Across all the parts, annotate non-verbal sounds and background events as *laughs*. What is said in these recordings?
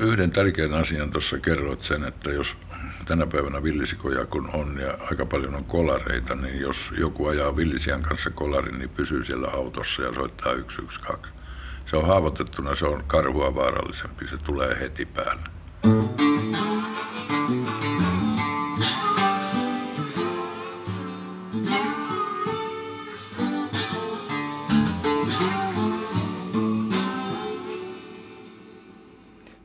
yhden tärkeän asian tuossa kerroit sen, että jos tänä päivänä villisikoja kun on ja aika paljon on kolareita, niin jos joku ajaa villisian kanssa kolarin, niin pysyy siellä autossa ja soittaa 112. Se on haavoitettuna, se on karhua vaarallisempi, se tulee heti päälle.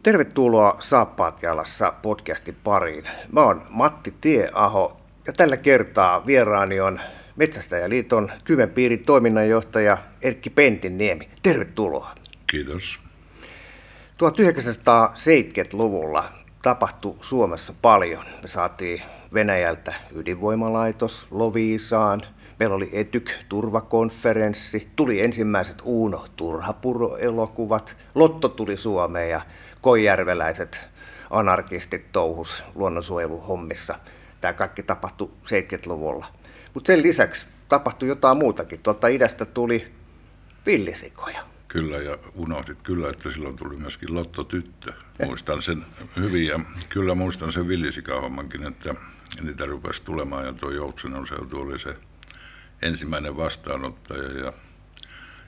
Tervetuloa Saappaat jalassa podcastin pariin. Mä oon Matti Tieaho ja tällä kertaa vieraani on Metsästäjäliiton Kymenpiirin toiminnanjohtaja Erkki Pentinniemi. Tervetuloa. Kiitos. 1970-luvulla tapahtui Suomessa paljon. Me saatiin Venäjältä ydinvoimalaitos Loviisaan, meillä oli Etyk turvakonferenssi, tuli ensimmäiset Uuno Turhapuro-elokuvat, Lotto tuli Suomeen ja koijärveläiset anarkistit touhus luonnonsuojeluhommissa. Tämä kaikki tapahtui 70-luvulla. Mutta sen lisäksi tapahtui jotain muutakin. Tuolta idästä tuli villisikoja. Kyllä, ja unohdit kyllä, että silloin tuli myöskin Lotto-tyttö. Muistan sen hyvin, ja kyllä muistan sen villisikahommankin, että niitä rupesi tulemaan, ja tuo Joutsenon seutu oli se ensimmäinen vastaanottaja, ja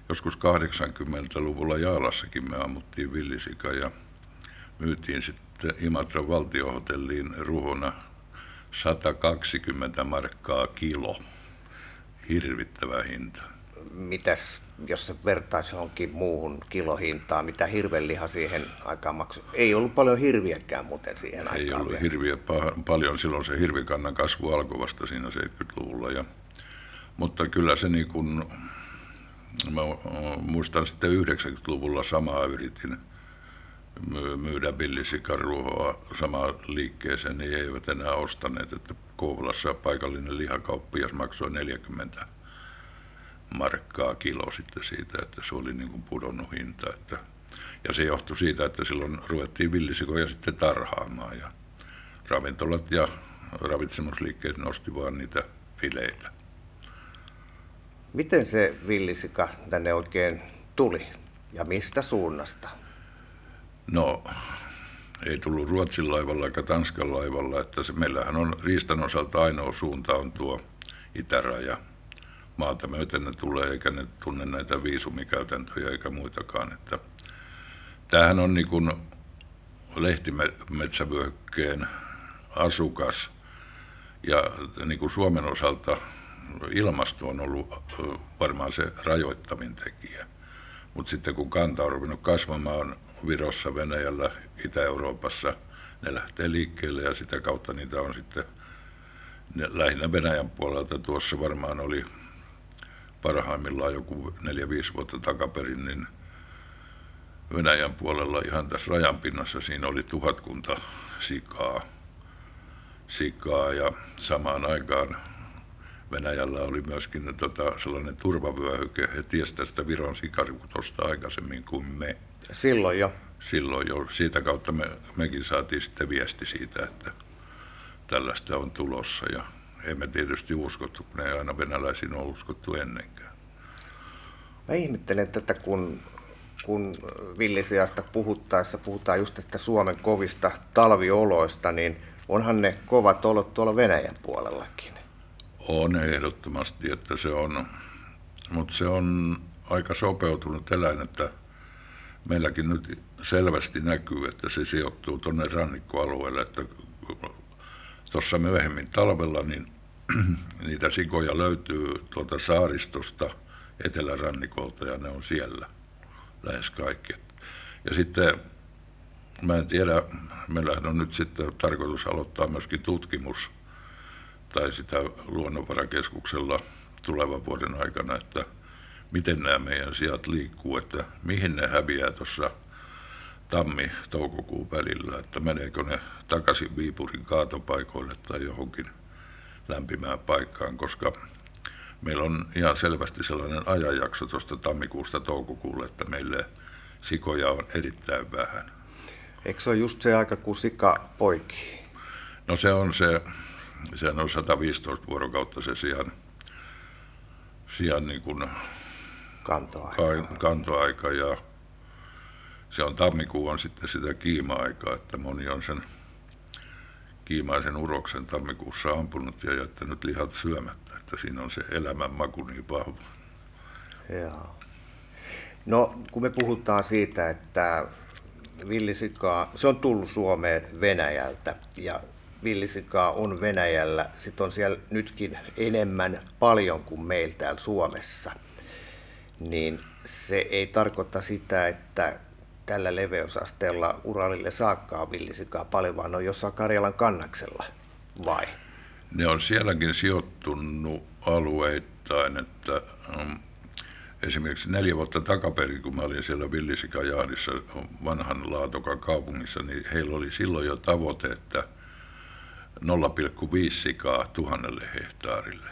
joskus 80-luvulla Jaalassakin me ammuttiin villisika, ja myytiin sitten Imatran valtiohotelliin ruhona 120 markkaa kilo. Hirvittävä hinta. Mitäs, jos se vertaisi johonkin muuhun kilohintaan, mitä hirveliha siihen aikaan maksoi? Ei ollut paljon hirviäkään muuten siihen Ei aikaan. ollut vielä. hirviä pa- paljon, silloin se hirvikannan kasvu alkoi vasta siinä 70-luvulla. Ja, mutta kyllä se niin kuin, mä muistan sitten 90-luvulla samaa yritin my- myydä villisikaruohoa samaan liikkeeseen, niin eivät enää ostaneet, että Kouvolassa paikallinen lihakauppias maksoi 40 markkaa kilo sitten siitä, että se oli niin kuin pudonnut hinta. Että, ja se johtui siitä, että silloin ruvettiin villisikoja sitten tarhaamaan ja ravintolat ja ravitsemusliikkeet nosti vaan niitä fileitä. Miten se villisika tänne oikein tuli ja mistä suunnasta? No, ei tullut Ruotsin laivalla eikä Tanskan laivalla, että se, meillähän on riistan osalta ainoa suunta on tuo itäraja. Maata myöten ne tulee, eikä ne tunne näitä viisumikäytäntöjä eikä muitakaan. Että tämähän on niin kuin lehtimetsävyöhykkeen asukas ja niin kuin Suomen osalta ilmasto on ollut varmaan se rajoittavin tekijä. Mutta sitten kun kanta on ruvennut kasvamaan Virossa, Venäjällä, Itä-Euroopassa, ne lähtee liikkeelle ja sitä kautta niitä on sitten ne, lähinnä Venäjän puolelta. Tuossa varmaan oli parhaimmillaan joku 4-5 vuotta takaperin, niin Venäjän puolella ihan tässä rajan pinnassa siinä oli tuhatkunta sikaa, sikaa ja samaan aikaan Venäjällä oli myöskin tota, sellainen turvavyöhyke. He tiesivät tästä Viron sikarutosta aikaisemmin kuin me. Silloin jo. Silloin jo siitä kautta me, mekin saatiin sitten viesti siitä, että tällaista on tulossa. Ja emme tietysti uskottu, kun ei aina venäläisiin ole uskottu ennenkään. Mä ihmettelen tätä, kun, kun villisiasta puhuttaessa puhutaan just tästä Suomen kovista talvioloista, niin onhan ne kovat olot tuolla Venäjän puolellakin. On ehdottomasti, että se on, mutta se on aika sopeutunut eläin, että meilläkin nyt selvästi näkyy, että se sijoittuu tuonne rannikkoalueelle, että tuossa myöhemmin talvella niin *clears throat* niitä sikoja löytyy tuolta saaristosta etelärannikolta ja ne on siellä lähes kaikki. Ja sitten mä en tiedä, meillähän on nyt sitten tarkoitus aloittaa myöskin tutkimus tai sitä luonnonvarakeskuksella tulevan vuoden aikana, että miten nämä meidän sijat liikkuu, että mihin ne häviää tuossa tammi-toukokuun välillä, että meneekö ne takaisin Viipurin kaatopaikoille tai johonkin lämpimään paikkaan, koska meillä on ihan selvästi sellainen ajanjakso tuosta tammikuusta toukokuulle, että meille sikoja on erittäin vähän. Eikö se ole just se aika, kun sika poikii? No se on se, sehän on 115 vuorokautta se sijan, sijan niin kuin Kantoa. ka- kantoaika ja, se on tammikuu on sitten sitä kiima-aikaa, että moni on sen kiimaisen uroksen tammikuussa ampunut ja jättänyt lihat syömättä, että siinä on se elämän maku niin vahva. Joo. No, kun me puhutaan siitä, että villisikaa, se on tullut Suomeen Venäjältä ja villisikaa on Venäjällä, sitten on siellä nytkin enemmän paljon kuin meillä täällä Suomessa, niin se ei tarkoita sitä, että tällä leveysasteella Uralille saakkaa villisikaa paljon, vaan on jossain Karjalan kannaksella, vai? Ne on sielläkin sijoittunut alueittain, että um, esimerkiksi neljä vuotta takaperin, kun mä olin siellä Villisikan-jahdissa vanhan Laatokan kaupungissa, niin heillä oli silloin jo tavoite, että 0,5 sikaa tuhannelle hehtaarille.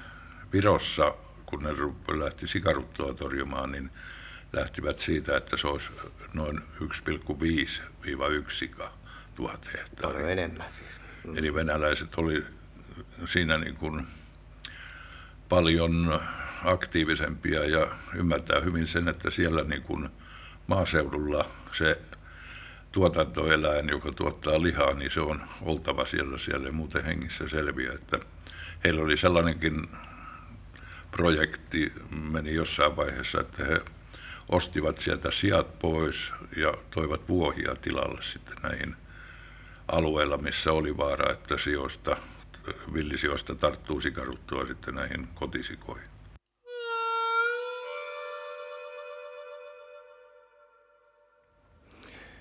Virossa, kun ne lähti sikaruttoa torjumaan, niin lähtivät siitä, että se olisi noin 1,5-1 sika tuhat hehtaaria. Paljon enemmän siis. Mm. Eli venäläiset oli siinä niin kuin paljon aktiivisempia ja ymmärtää hyvin sen, että siellä niin kuin maaseudulla se tuotantoeläin, joka tuottaa lihaa, niin se on oltava siellä, siellä muuten hengissä selviä. Että heillä oli sellainenkin projekti, meni jossain vaiheessa, että he ostivat sieltä sijat pois ja toivat vuohia tilalle sitten näihin alueilla, missä oli vaara, että sijoista, villisijoista tarttuu sikaruttua sitten näihin kotisikoihin.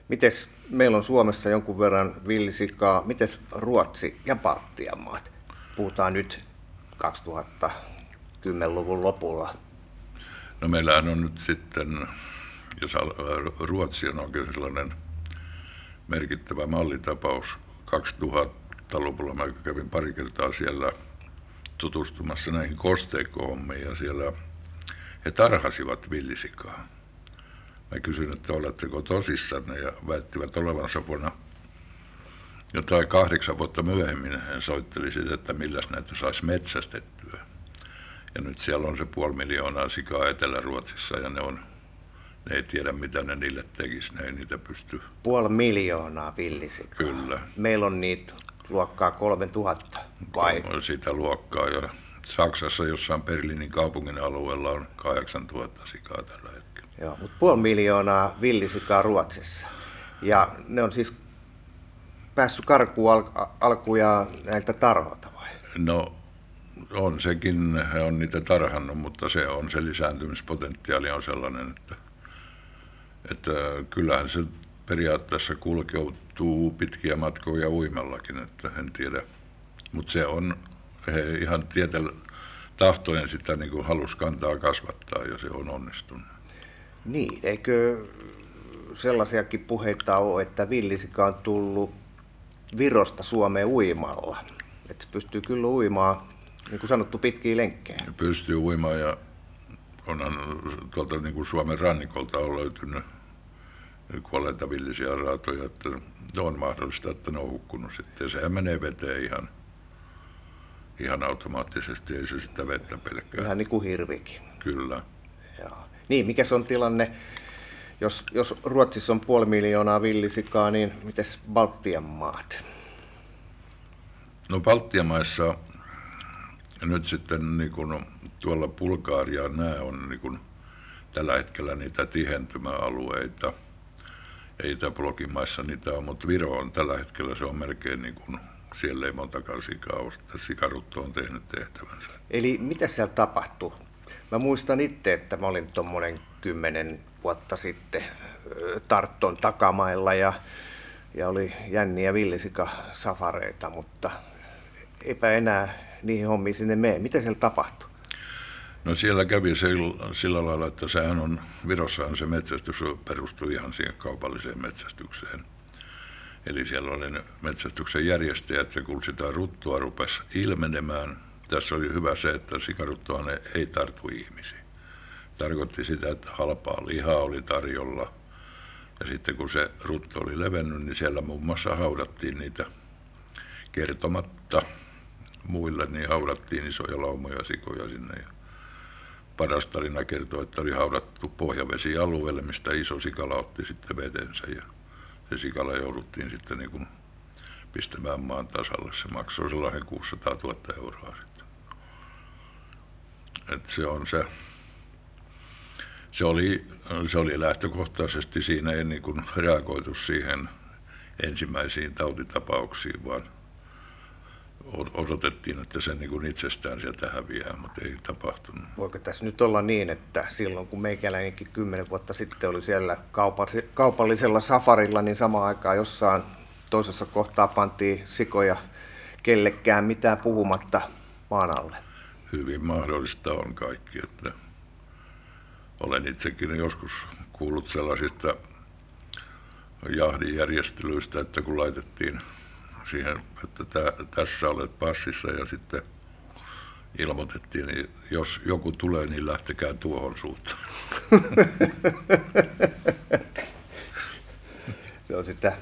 Mites meillä on Suomessa jonkun verran villisikaa, mites Ruotsi ja Baltian maat? Puhutaan nyt 2010-luvun lopulla. No meillähän on nyt sitten, jos Ruotsi on oikein sellainen merkittävä mallitapaus, 2000-luvulla mä kävin pari kertaa siellä tutustumassa näihin kosteikkohommiin ja siellä he tarhasivat villisikaa. Mä kysyin, että oletteko tosissanne ja väittivät olevansa vuonna jotain kahdeksan vuotta myöhemmin hän soitteli sitä, että milläs näitä saisi metsästettyä. Ja nyt siellä on se puoli miljoonaa sikaa Etelä-Ruotsissa ja ne on ne ei tiedä, mitä ne niille tekisi, ne ei niitä pysty. Puoli miljoonaa villisikaa. Kyllä. Meillä on niitä luokkaa 3000, vai? On sitä luokkaa ja Saksassa jossain Berliinin kaupungin alueella on 8000 sikaa tällä hetkellä. Joo, mutta puoli miljoonaa villisikaa Ruotsissa. Ja ne on siis päässyt karkuun al- alkuja näiltä tarhoilta vai? No on sekin, he on niitä tarhannut, mutta se on se lisääntymispotentiaali on sellainen, että, että kyllähän se periaatteessa kulkeutuu pitkiä matkoja uimallakin, että en tiedä. Mutta se on, he ihan tietällä tahtojen sitä niin kuin halus kantaa kasvattaa ja se on onnistunut. Niin, eikö sellaisiakin puheita ole, että villisika on tullut Virosta Suomeen uimalla? Että pystyy kyllä uimaan, niin kuin sanottu, pitkiä lenkkejä. Pystyy uimaan ja onhan tuolta niin kuin Suomen rannikolta on löytynyt kuolleita villisiä raatoja, että on mahdollista, että ne on hukkunut sitten. Sehän menee veteen ihan, ihan automaattisesti, ei se sitä vettä pelkää. Ihan niin kuin hirvikin. Kyllä. Joo. Niin, mikä se on tilanne, jos, jos Ruotsissa on puoli miljoonaa villisikaa, niin miten Baltian maat? No Baltian maissa nyt sitten niin kuin tuolla Bulgaria nämä on niin kuin tällä hetkellä niitä tihentymäalueita. Ei Itä-Blogin maissa niitä ole, mutta Viro on tällä hetkellä, se on melkein niin kuin, siellä ei montakaan sikaa ole, sikarutto on tehnyt tehtävänsä. Eli mitä siellä tapahtui? Mä muistan itse, että mä olin tuommoinen kymmenen vuotta sitten Tartton takamailla ja, ja oli jänniä villisika-safareita, mutta eipä enää niihin hommiin sinne mene. Mitä siellä tapahtui? No siellä kävi sillä, sillä lailla, että sehän on, Virossahan se metsästys perustuu ihan siihen kaupalliseen metsästykseen. Eli siellä oli ne metsästyksen järjestäjät ja kun sitä ruttua rupesi ilmenemään, tässä oli hyvä se, että sikaruttua ne ei tartu ihmisiin. Tarkoitti sitä, että halpaa lihaa oli tarjolla. Ja sitten kun se rutto oli levennyt, niin siellä muun muassa haudattiin niitä kertomatta muille, niin haudattiin isoja laumoja sikoja sinne. Ja paras tarina kertoo, että oli haudattu pohjavesialueelle, mistä iso sikala otti sitten vetensä ja se sikala jouduttiin sitten niin kuin pistämään maan tasalle. Se maksoi sellainen 600 000 euroa sitten. Et se on se, se oli, se oli lähtökohtaisesti siinä ei niin kuin reagoitu siihen ensimmäisiin tautitapauksiin, vaan odotettiin, että se niin kuin itsestään sieltä häviää, mutta ei tapahtunut. Voiko tässä nyt olla niin, että silloin kun meikäläinenkin kymmenen vuotta sitten oli siellä kaupallisella safarilla, niin samaan aikaan jossain toisessa kohtaa pantiin sikoja kellekään mitään puhumatta maan alle? Hyvin mahdollista on kaikki, että olen itsekin joskus kuullut sellaisista jahdinjärjestelyistä, että kun laitettiin siihen, että tä, tässä olet passissa ja sitten ilmoitettiin, niin jos joku tulee, niin lähtekää tuohon suuntaan. *laughs* Se on sitä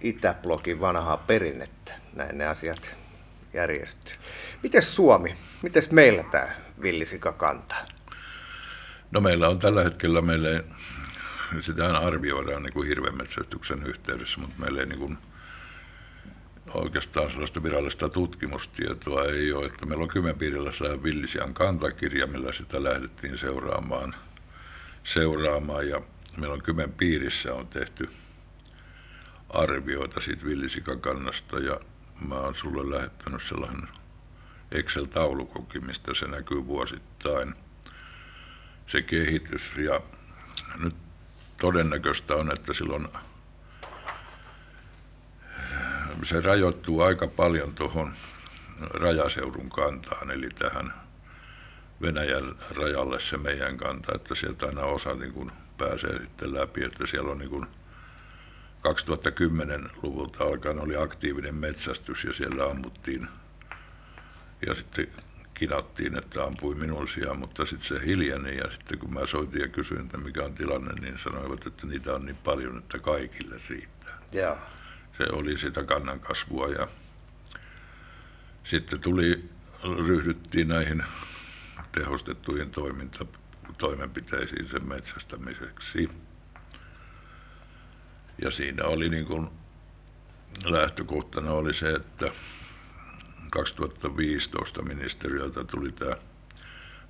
Itäblogin vanhaa perinnettä, näin ne asiat järjestyy. Mites Suomi? Mites meillä tämä villisika kantaa? No meillä on tällä hetkellä, meille, sitä arvioidaan niin kuin hirvemetsästyksen yhteydessä, mutta meillä ei niin kuin, oikeastaan sellaista virallista tutkimustietoa ei ole, että meillä on Kymenpiirilässä villisian kantakirja, millä sitä lähdettiin seuraamaan, seuraamaan. Ja meillä on Kymen piirissä on tehty arvioita siitä villisikakannasta ja mä oon sulle lähettänyt sellainen Excel-taulukokin, mistä se näkyy vuosittain. Se kehitys. Ja nyt todennäköistä on, että silloin se rajoittuu aika paljon tuohon rajaseudun kantaan, eli tähän Venäjän rajalle se meidän kanta, että sieltä aina osa niin kuin pääsee sitten läpi, että siellä on niin kuin 2010-luvulta alkaen oli aktiivinen metsästys ja siellä ammuttiin ja sitten kinattiin, että ampui minun sijaan, mutta sitten se hiljeni ja sitten kun mä soitin ja kysyin, että mikä on tilanne, niin sanoivat, että niitä on niin paljon, että kaikille riittää. Yeah. Se oli sitä kannan kasvua ja sitten tuli, ryhdyttiin näihin tehostettuihin toiminta, toimenpiteisiin sen metsästämiseksi. Ja siinä oli niin kuin lähtökohtana oli se, että 2015 ministeriöltä tuli tämä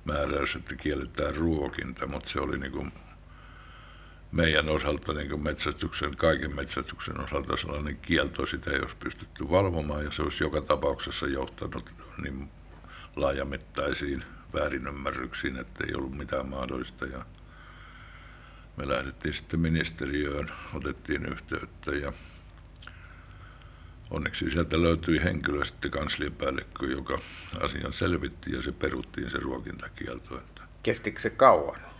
määräys, että kielletään ruokinta, mutta se oli niin kuin meidän osalta, niin kuin metsästyksen, kaiken metsästyksen osalta sellainen kielto, sitä ei olisi pystytty valvomaan ja se olisi joka tapauksessa johtanut niin laajamittaisiin väärinymmärryksiin, että ei ollut mitään mahdollista ja me lähdettiin sitten ministeriöön, otettiin yhteyttä ja onneksi sieltä löytyi henkilö sitten kansliapäällikkö, joka asian selvitti ja se peruttiin se ruokintakielto. Kestikö se kauan?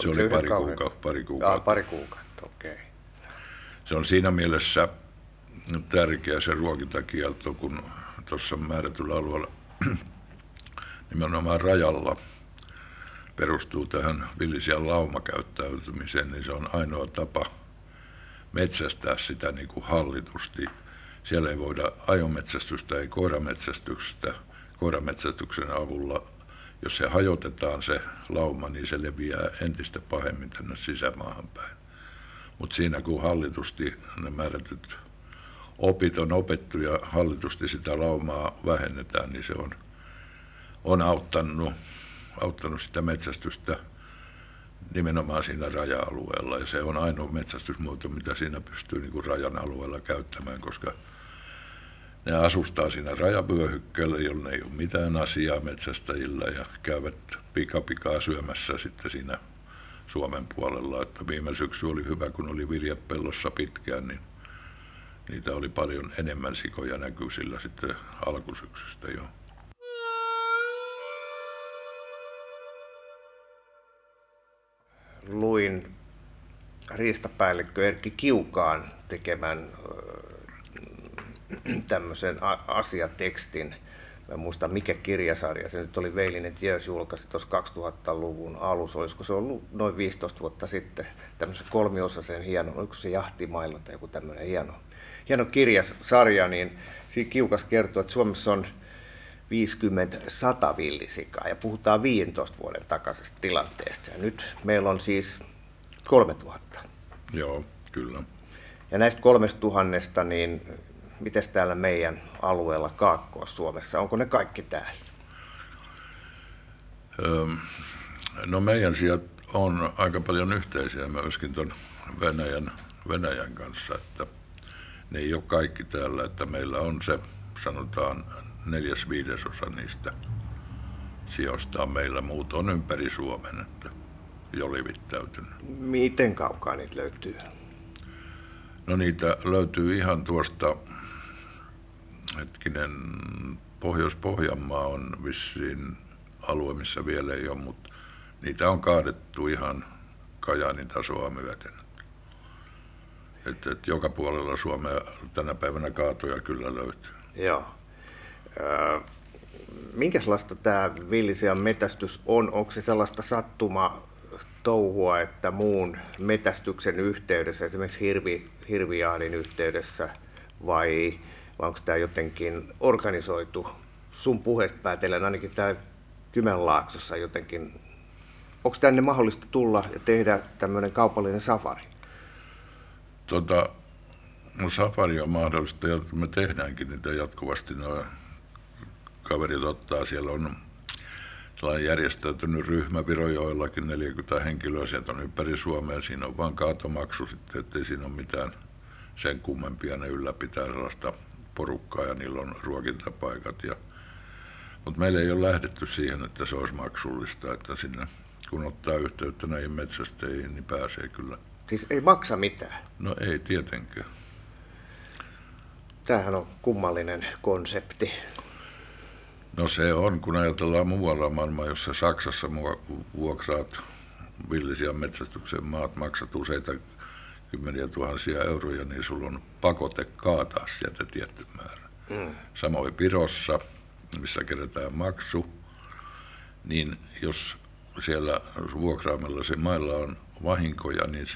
Se oli pari, kuuka, pari kuukautta. Aa, pari kuukautta, okei. Okay. Se on siinä mielessä tärkeä se ruokintakielto, kun tuossa määrätyllä alueella *clears throat* nimenomaan rajalla perustuu tähän villisian laumakäyttäytymiseen, niin se on ainoa tapa metsästää sitä niin kuin hallitusti. Siellä ei voida ajometsästystä, ei koirametsästystä. Koirametsästyksen avulla, jos se hajotetaan se lauma, niin se leviää entistä pahemmin tänne sisämaahan päin. Mutta siinä kun hallitusti ne määrätyt opit on opettu ja hallitusti sitä laumaa vähennetään, niin se on, on auttanut auttanut sitä metsästystä nimenomaan siinä raja-alueella. Ja se on ainoa metsästysmuoto, mitä siinä pystyy niin kuin rajan alueella käyttämään, koska ne asustaa siinä rajavyöhykkeellä, jolle ei ole mitään asiaa metsästäjillä ja käyvät pikapikaa syömässä sitten siinä Suomen puolella. Että viime syksy oli hyvä, kun oli viljat pellossa pitkään, niin niitä oli paljon enemmän sikoja näkyisillä sitten alkusyksystä jo. luin riistapäällikkö Erkki Kiukaan tekemän tämmöisen asiatekstin. Mä en muista mikä kirjasarja se nyt oli. Veilinen Tiös julkaisi tuossa 2000-luvun alussa. Olisiko se ollut noin 15 vuotta sitten. Tämmöisen kolmiosaisen hieno, oliko se Jahtimailla tai joku tämmöinen hieno, hieno kirjasarja. Niin siinä Kiukas kertoo, että Suomessa on 50-100 villisikaa ja puhutaan 15 vuoden takaisesta tilanteesta. Ja nyt meillä on siis 3000. Joo, kyllä. Ja näistä 3000, niin miten täällä meidän alueella Kaakkois-Suomessa, onko ne kaikki täällä? Öö, no meidän sijat on aika paljon yhteisiä myöskin tuon Venäjän, Venäjän kanssa, että ne ei ole kaikki täällä, että meillä on se sanotaan neljäs viidesosa niistä sijoista on meillä, muut on ympäri Suomen, että jo livittäytynyt. Miten kaukaa niitä löytyy? No niitä löytyy ihan tuosta, hetkinen, Pohjois-Pohjanmaa on vissiin alue, missä vielä ei ole, mutta niitä on kaadettu ihan Kajaanin tasoa myöten. Että, että joka puolella Suomea tänä päivänä kaatoja kyllä löytyy. Joo. Öö, minkälaista tämä villisian metästys on? Onko se sellaista sattuma touhua, että muun metästyksen yhteydessä, esimerkiksi hirvi, hirvijahdin yhteydessä, vai, vai onko tämä jotenkin organisoitu? Sun puheesta päätellen ainakin tämä Kymenlaaksossa jotenkin, onko tänne mahdollista tulla ja tehdä tämmöinen kaupallinen safari? Tota, no safari on mahdollista ja me tehdäänkin niitä jatkuvasti. No, kaverit ottaa, siellä on sellainen järjestäytynyt ryhmä Virojoillakin, 40 henkilöä, sieltä on ympäri Suomea, siinä on vain kaatomaksu sitten, ettei siinä ole mitään sen kummempia, ne ylläpitää sellaista porukkaa ja niillä on ruokintapaikat. Ja, mutta meillä ei ole lähdetty siihen, että se olisi maksullista, että sinne kun ottaa yhteyttä näihin metsästäjiin, niin pääsee kyllä. Siis ei maksa mitään? No ei tietenkään. Tämähän on kummallinen konsepti. No se on, kun ajatellaan muualla maailmaa, jossa Saksassa vuokraat villisiä metsästyksen maat, maksat useita kymmeniä tuhansia euroja, niin sulla on pakote kaataa sieltä tietty määrä. Mm. Samoin Virossa, missä kerätään maksu, niin jos siellä vuokraamalla mailla on vahinkoja, niin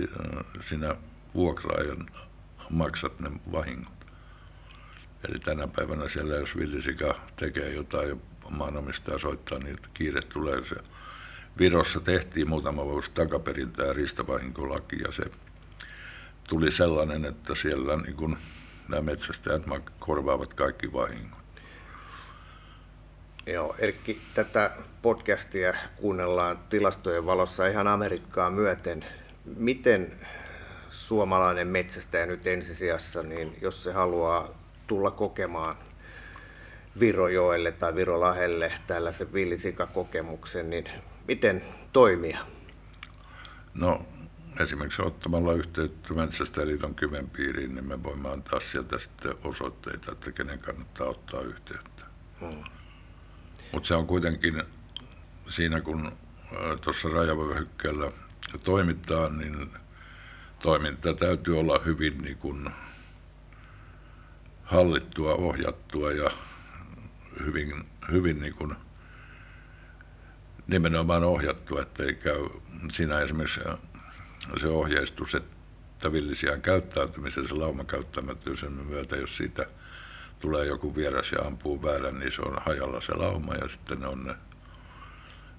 sinä vuokraajan maksat ne vahingot. Eli tänä päivänä siellä, jos villisika tekee jotain ja maanomistaja soittaa, niin kiire tulee se. Virossa tehtiin muutama vuosi takaperin tämä ristavahinkolaki ja se tuli sellainen, että siellä niin kun nämä metsästäjät korvaavat kaikki vahingot. Joo, Erkki, tätä podcastia kuunnellaan tilastojen valossa ihan Amerikkaa myöten. Miten suomalainen metsästäjä nyt ensisijassa, niin jos se haluaa tulla kokemaan Virojoelle tai Virolahelle tällaisen villisikakokemuksen, niin miten toimia? No esimerkiksi ottamalla yhteyttä Metsästäjäliiton kymen piiriin, niin me voimme antaa sieltä sitten osoitteita, että kenen kannattaa ottaa yhteyttä. Hmm. Mutta se on kuitenkin siinä, kun tuossa rajavyöhykkeellä toimittaa, niin toiminta täytyy olla hyvin niin kuin hallittua, ohjattua ja hyvin, hyvin niin kuin nimenomaan ohjattua, että ei käy siinä esimerkiksi se ohjeistus, että villisiän käyttäytymisen, se laumakäyttämättömyyden myötä, jos siitä tulee joku vieras ja ampuu väärän, niin se on hajalla se lauma ja sitten ne on ne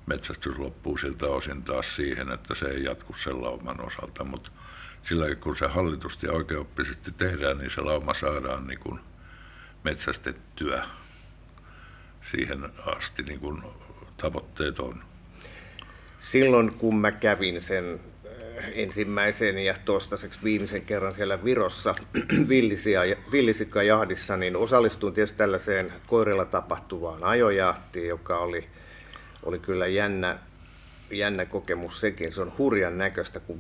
metsästys loppuu siltä osin taas siihen, että se ei jatku sen lauman osalta, mutta sillä kun se hallitusti ja oikeoppisesti tehdään, niin se lauma saadaan niin kuin metsästettyä siihen asti niin kuin tavoitteet on. Silloin kun mä kävin sen ensimmäisen ja toistaiseksi viimeisen kerran siellä Virossa *clears throat* villisikkajahdissa, niin osallistuin tietysti tällaiseen koirilla tapahtuvaan ajojahtiin, joka oli, oli kyllä jännä, jännä kokemus sekin. Se on hurjan näköistä, kun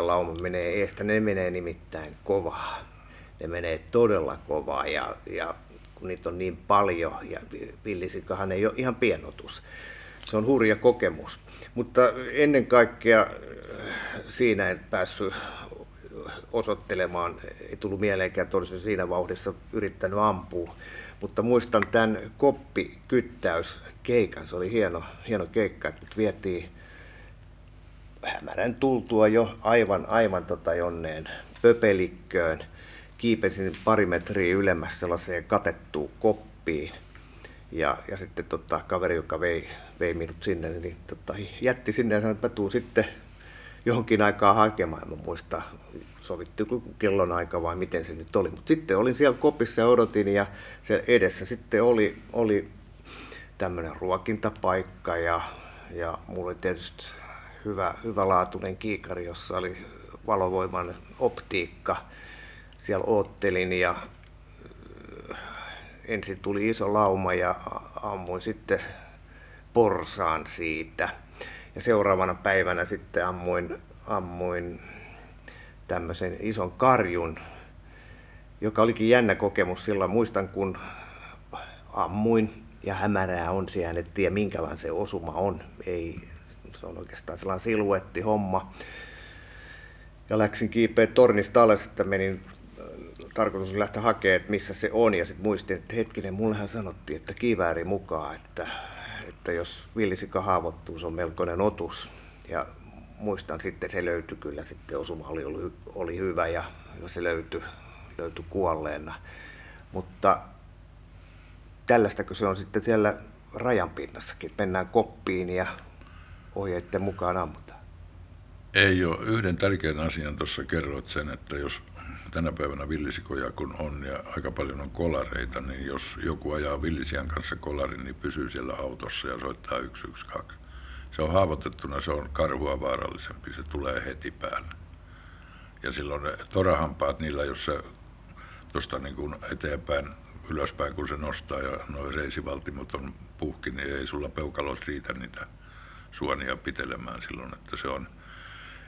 lauma menee eestä. Ne menee nimittäin kovaa. Ne menee todella kovaa ja, ja kun niitä on niin paljon ja villisikahan ei ole ihan pienotus. Se on hurja kokemus. Mutta ennen kaikkea äh, siinä en päässyt osoittelemaan, ei tullut mieleenkään, että olisin siinä vauhdissa yrittänyt ampua. Mutta muistan tämän koppikyttäyskeikan, se oli hieno, hieno keikka, että vietiin hämärän tultua jo aivan, aivan tota jonneen pöpelikköön. Kiipesin pari metriä ylemmäs sellaiseen katettuun koppiin. Ja, ja sitten tota, kaveri, joka vei, vei minut sinne, niin tota, jätti sinne ja sanoi, että mä tuun sitten johonkin aikaa hakemaan. Mä muista, sovitti kellon aika vai miten se nyt oli. Mutta sitten olin siellä kopissa ja odotin ja se edessä sitten oli, oli tämmöinen ruokintapaikka ja, ja mulla oli tietysti hyvä, hyvälaatuinen kiikari, jossa oli valovoiman optiikka. Siellä oottelin ja äh, ensin tuli iso lauma ja ammuin sitten porsaan siitä. Ja seuraavana päivänä sitten ammuin, ammuin tämmöisen ison karjun, joka olikin jännä kokemus silloin. Muistan, kun ammuin ja hämärää on siellä, et tiedä minkälainen se osuma on. Ei, se on oikeastaan sellainen siluetti homma. Ja läksin kiipeä tornista alas, että menin tarkoitus lähteä hakemaan, että missä se on. Ja sitten muistin, että hetkinen, mullehan sanottiin, että kivääri mukaan, että, että jos villisika haavoittuu, se on melkoinen otus. Ja muistan sitten, se löytyi kyllä, sitten osuma oli, oli, oli hyvä ja, se löytyi, löytyi kuolleena. Mutta tällaista, kun se on sitten siellä rajan pinnassakin, että mennään koppiin ja ohjeiden mukaan ammutaan. Ei ole. Yhden tärkeän asian tuossa kerroit sen, että jos tänä päivänä villisikoja kun on ja aika paljon on kolareita, niin jos joku ajaa villisian kanssa kolarin, niin pysyy siellä autossa ja soittaa 112. Se on haavoitettuna, se on karhua vaarallisempi, se tulee heti päälle. Ja silloin ne torahampaat, niillä jos se tuosta niin kuin eteenpäin ylöspäin, kun se nostaa ja noin reisivaltimot on puhki, niin ei sulla peukalot riitä niitä suonia pitelemään silloin, että se on.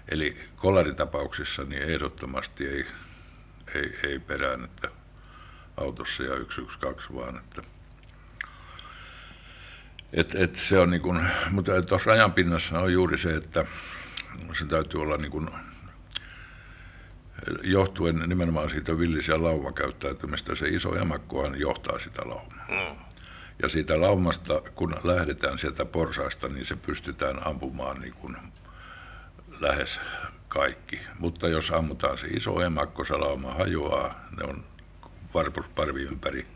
Eli kolaritapauksissa niin ehdottomasti ei, ei, ei perään, että autossa ja 112 vaan, että et, et se on niin kuin, mutta tuossa rajanpinnassa on juuri se, että se täytyy olla niin kuin johtuen nimenomaan siitä villisiä laumakäyttäytymistä, se iso emakkohan johtaa sitä laumaa. Mm. Ja siitä laumasta, kun lähdetään sieltä porsaista, niin se pystytään ampumaan niin kuin lähes kaikki. Mutta jos ammutaan se iso emakko, se lauma hajoaa, ne on varpusparvi ympäri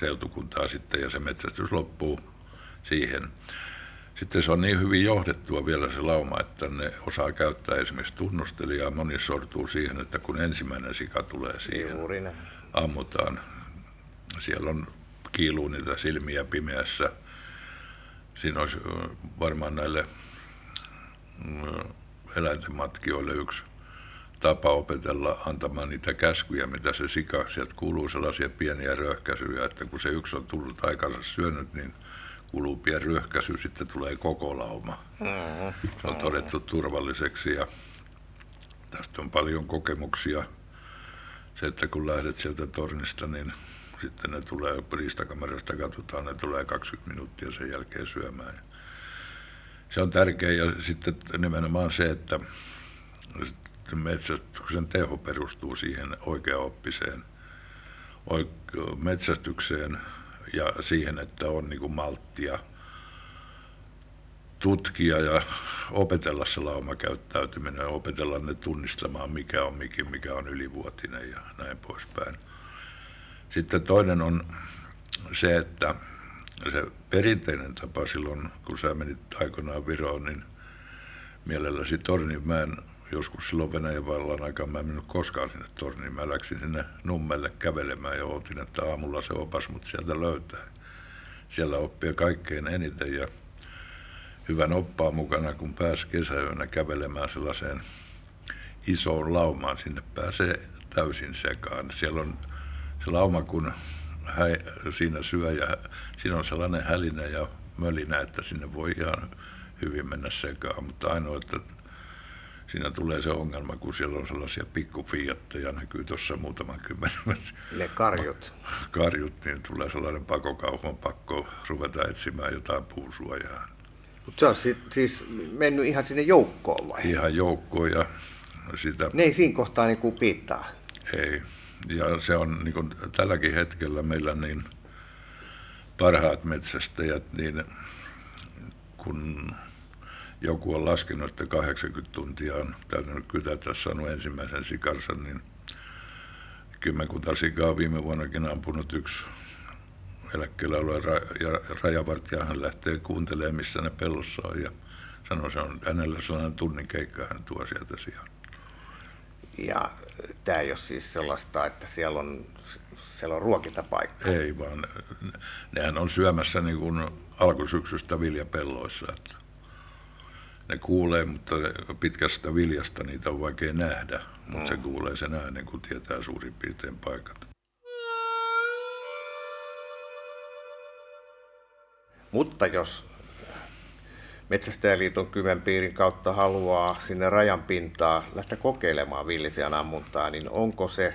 seutukuntaa sitten ja se metsästys loppuu siihen. Sitten se on niin hyvin johdettua vielä se lauma, että ne osaa käyttää esimerkiksi tunnustelijaa. Moni sortuu siihen, että kun ensimmäinen sika tulee siihen, ammutaan. Siellä on kiiluu niitä silmiä pimeässä. Siinä olisi varmaan näille eläinten matkijoille yksi tapa opetella antamaan niitä käskyjä, mitä se sika, sieltä kuuluu sellaisia pieniä röhkäisyjä, että kun se yksi on tullut aikansa syönyt, niin – kuluu pieni ryöhkäisy, sitten tulee koko lauma. Se on todettu turvalliseksi ja tästä on paljon kokemuksia. Se, että kun lähdet sieltä tornista, niin sitten ne tulee riistakamerasta, katsotaan, ne tulee 20 minuuttia sen jälkeen syömään. Se on tärkeä ja sitten nimenomaan se, että metsästyksen teho perustuu siihen oikeaoppiseen metsästykseen, ja siihen, että on niin kuin malttia tutkia ja opetella se laumakäyttäytyminen ja opetella ne tunnistamaan, mikä on mikin, mikä on ylivuotinen ja näin poispäin. Sitten toinen on se, että se perinteinen tapa silloin, kun sä menit aikoinaan Viroon, niin mielelläsi Torninmäen joskus silloin Venäjän vallan aikaan mä en mennyt koskaan sinne torniin. Mä läksin sinne nummelle kävelemään ja ootin, että aamulla se opas mut sieltä löytää. Siellä oppii kaikkein eniten ja hyvän oppaa mukana, kun pääsi kesäyönä kävelemään sellaiseen isoon laumaan. Sinne pääsee täysin sekaan. Siellä on se lauma, kun hä, siinä syö ja siinä on sellainen hälinä ja mölinä, että sinne voi ihan hyvin mennä sekaan. Mutta ainoa, että siinä tulee se ongelma, kun siellä on sellaisia pikkufiatteja, näkyy tuossa muutaman kymmenen Ne karjut. Karjut, niin tulee sellainen pakokauhon pakko ruveta etsimään jotain puusuojaa. Mutta se on si- siis mennyt ihan sinne joukkoon vai? Ihan joukkoon ja sitä... Ne ei siinä kohtaa niin kuin piittaa? Ei. Ja se on niin kuin tälläkin hetkellä meillä niin parhaat metsästäjät, niin kun joku on laskenut, että 80 tuntia on täytynyt kytätä saanut ensimmäisen sikansa, niin kymmenkunta sikaa viime vuonnakin ampunut yksi eläkkeellä oleva ra- ja rajavartija, hän lähtee kuuntelemaan, missä ne pellossa on ja sanoi, se on hänellä sellainen tunnin keikka, hän tuo sieltä sijaan. Ja tämä ei ole siis sellaista, että siellä on, siellä on ruokintapaikka. Ei, vaan nehän on syömässä niin kuin alkusyksystä viljapelloissa. Että ne kuulee, mutta pitkästä viljasta niitä on vaikea nähdä, mutta mm. se kuulee sen äänen, kun tietää suurin piirtein paikat. Mutta jos Metsästäjäliiton Kymenpiirin kautta haluaa sinne rajan pintaa lähteä kokeilemaan villisian ammuntaa, niin onko se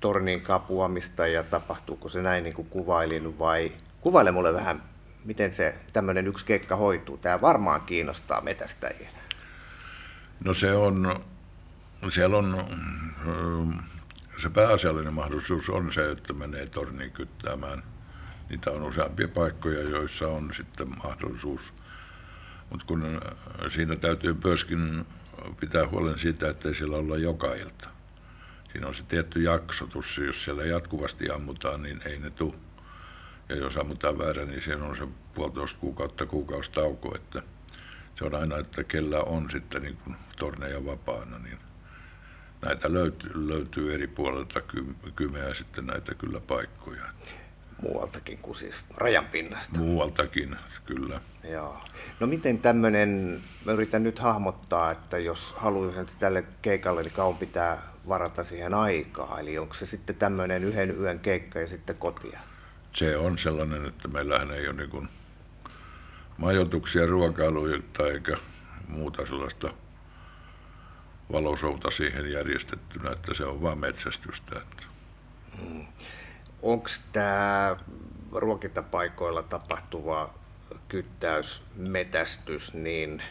tornin kapuamista ja tapahtuuko se näin niin kuin kuvailin vai kuvaile mulle vähän, miten se tämmöinen yksi keikka hoituu. Tämä varmaan kiinnostaa metästäjiä. No se on, siellä on, se pääasiallinen mahdollisuus on se, että menee torniin kyttäämään. Niitä on useampia paikkoja, joissa on sitten mahdollisuus mutta kun äh, siinä täytyy myöskin pitää huolen siitä, että ei siellä olla joka ilta. Siinä on se tietty jaksotus, jos siellä jatkuvasti ammutaan, niin ei ne tule. Ja jos ammutaan väärä, niin siinä on se puolitoista kuukautta kuukaustauko, että se on aina, että kellä on sitten niin kuin torneja vapaana, niin näitä löytyy, löytyy eri puolilta kymeä sitten näitä kyllä paikkoja muualtakin kuin siis rajan pinnasta. Muualtakin, kyllä. Joo. No miten tämmöinen, mä yritän nyt hahmottaa, että jos haluaisin tälle keikalle, niin kauan pitää varata siihen aikaa. Eli onko se sitten tämmöinen yhden yön keikka ja sitten kotia? Se on sellainen, että meillähän ei ole niin kuin majoituksia, ruokailuja eikä muuta sellaista valosouta siihen järjestettynä, että se on vain metsästystä. Että... Hmm onko tämä ruokintapaikoilla tapahtuva kyttäys, metästys, niin,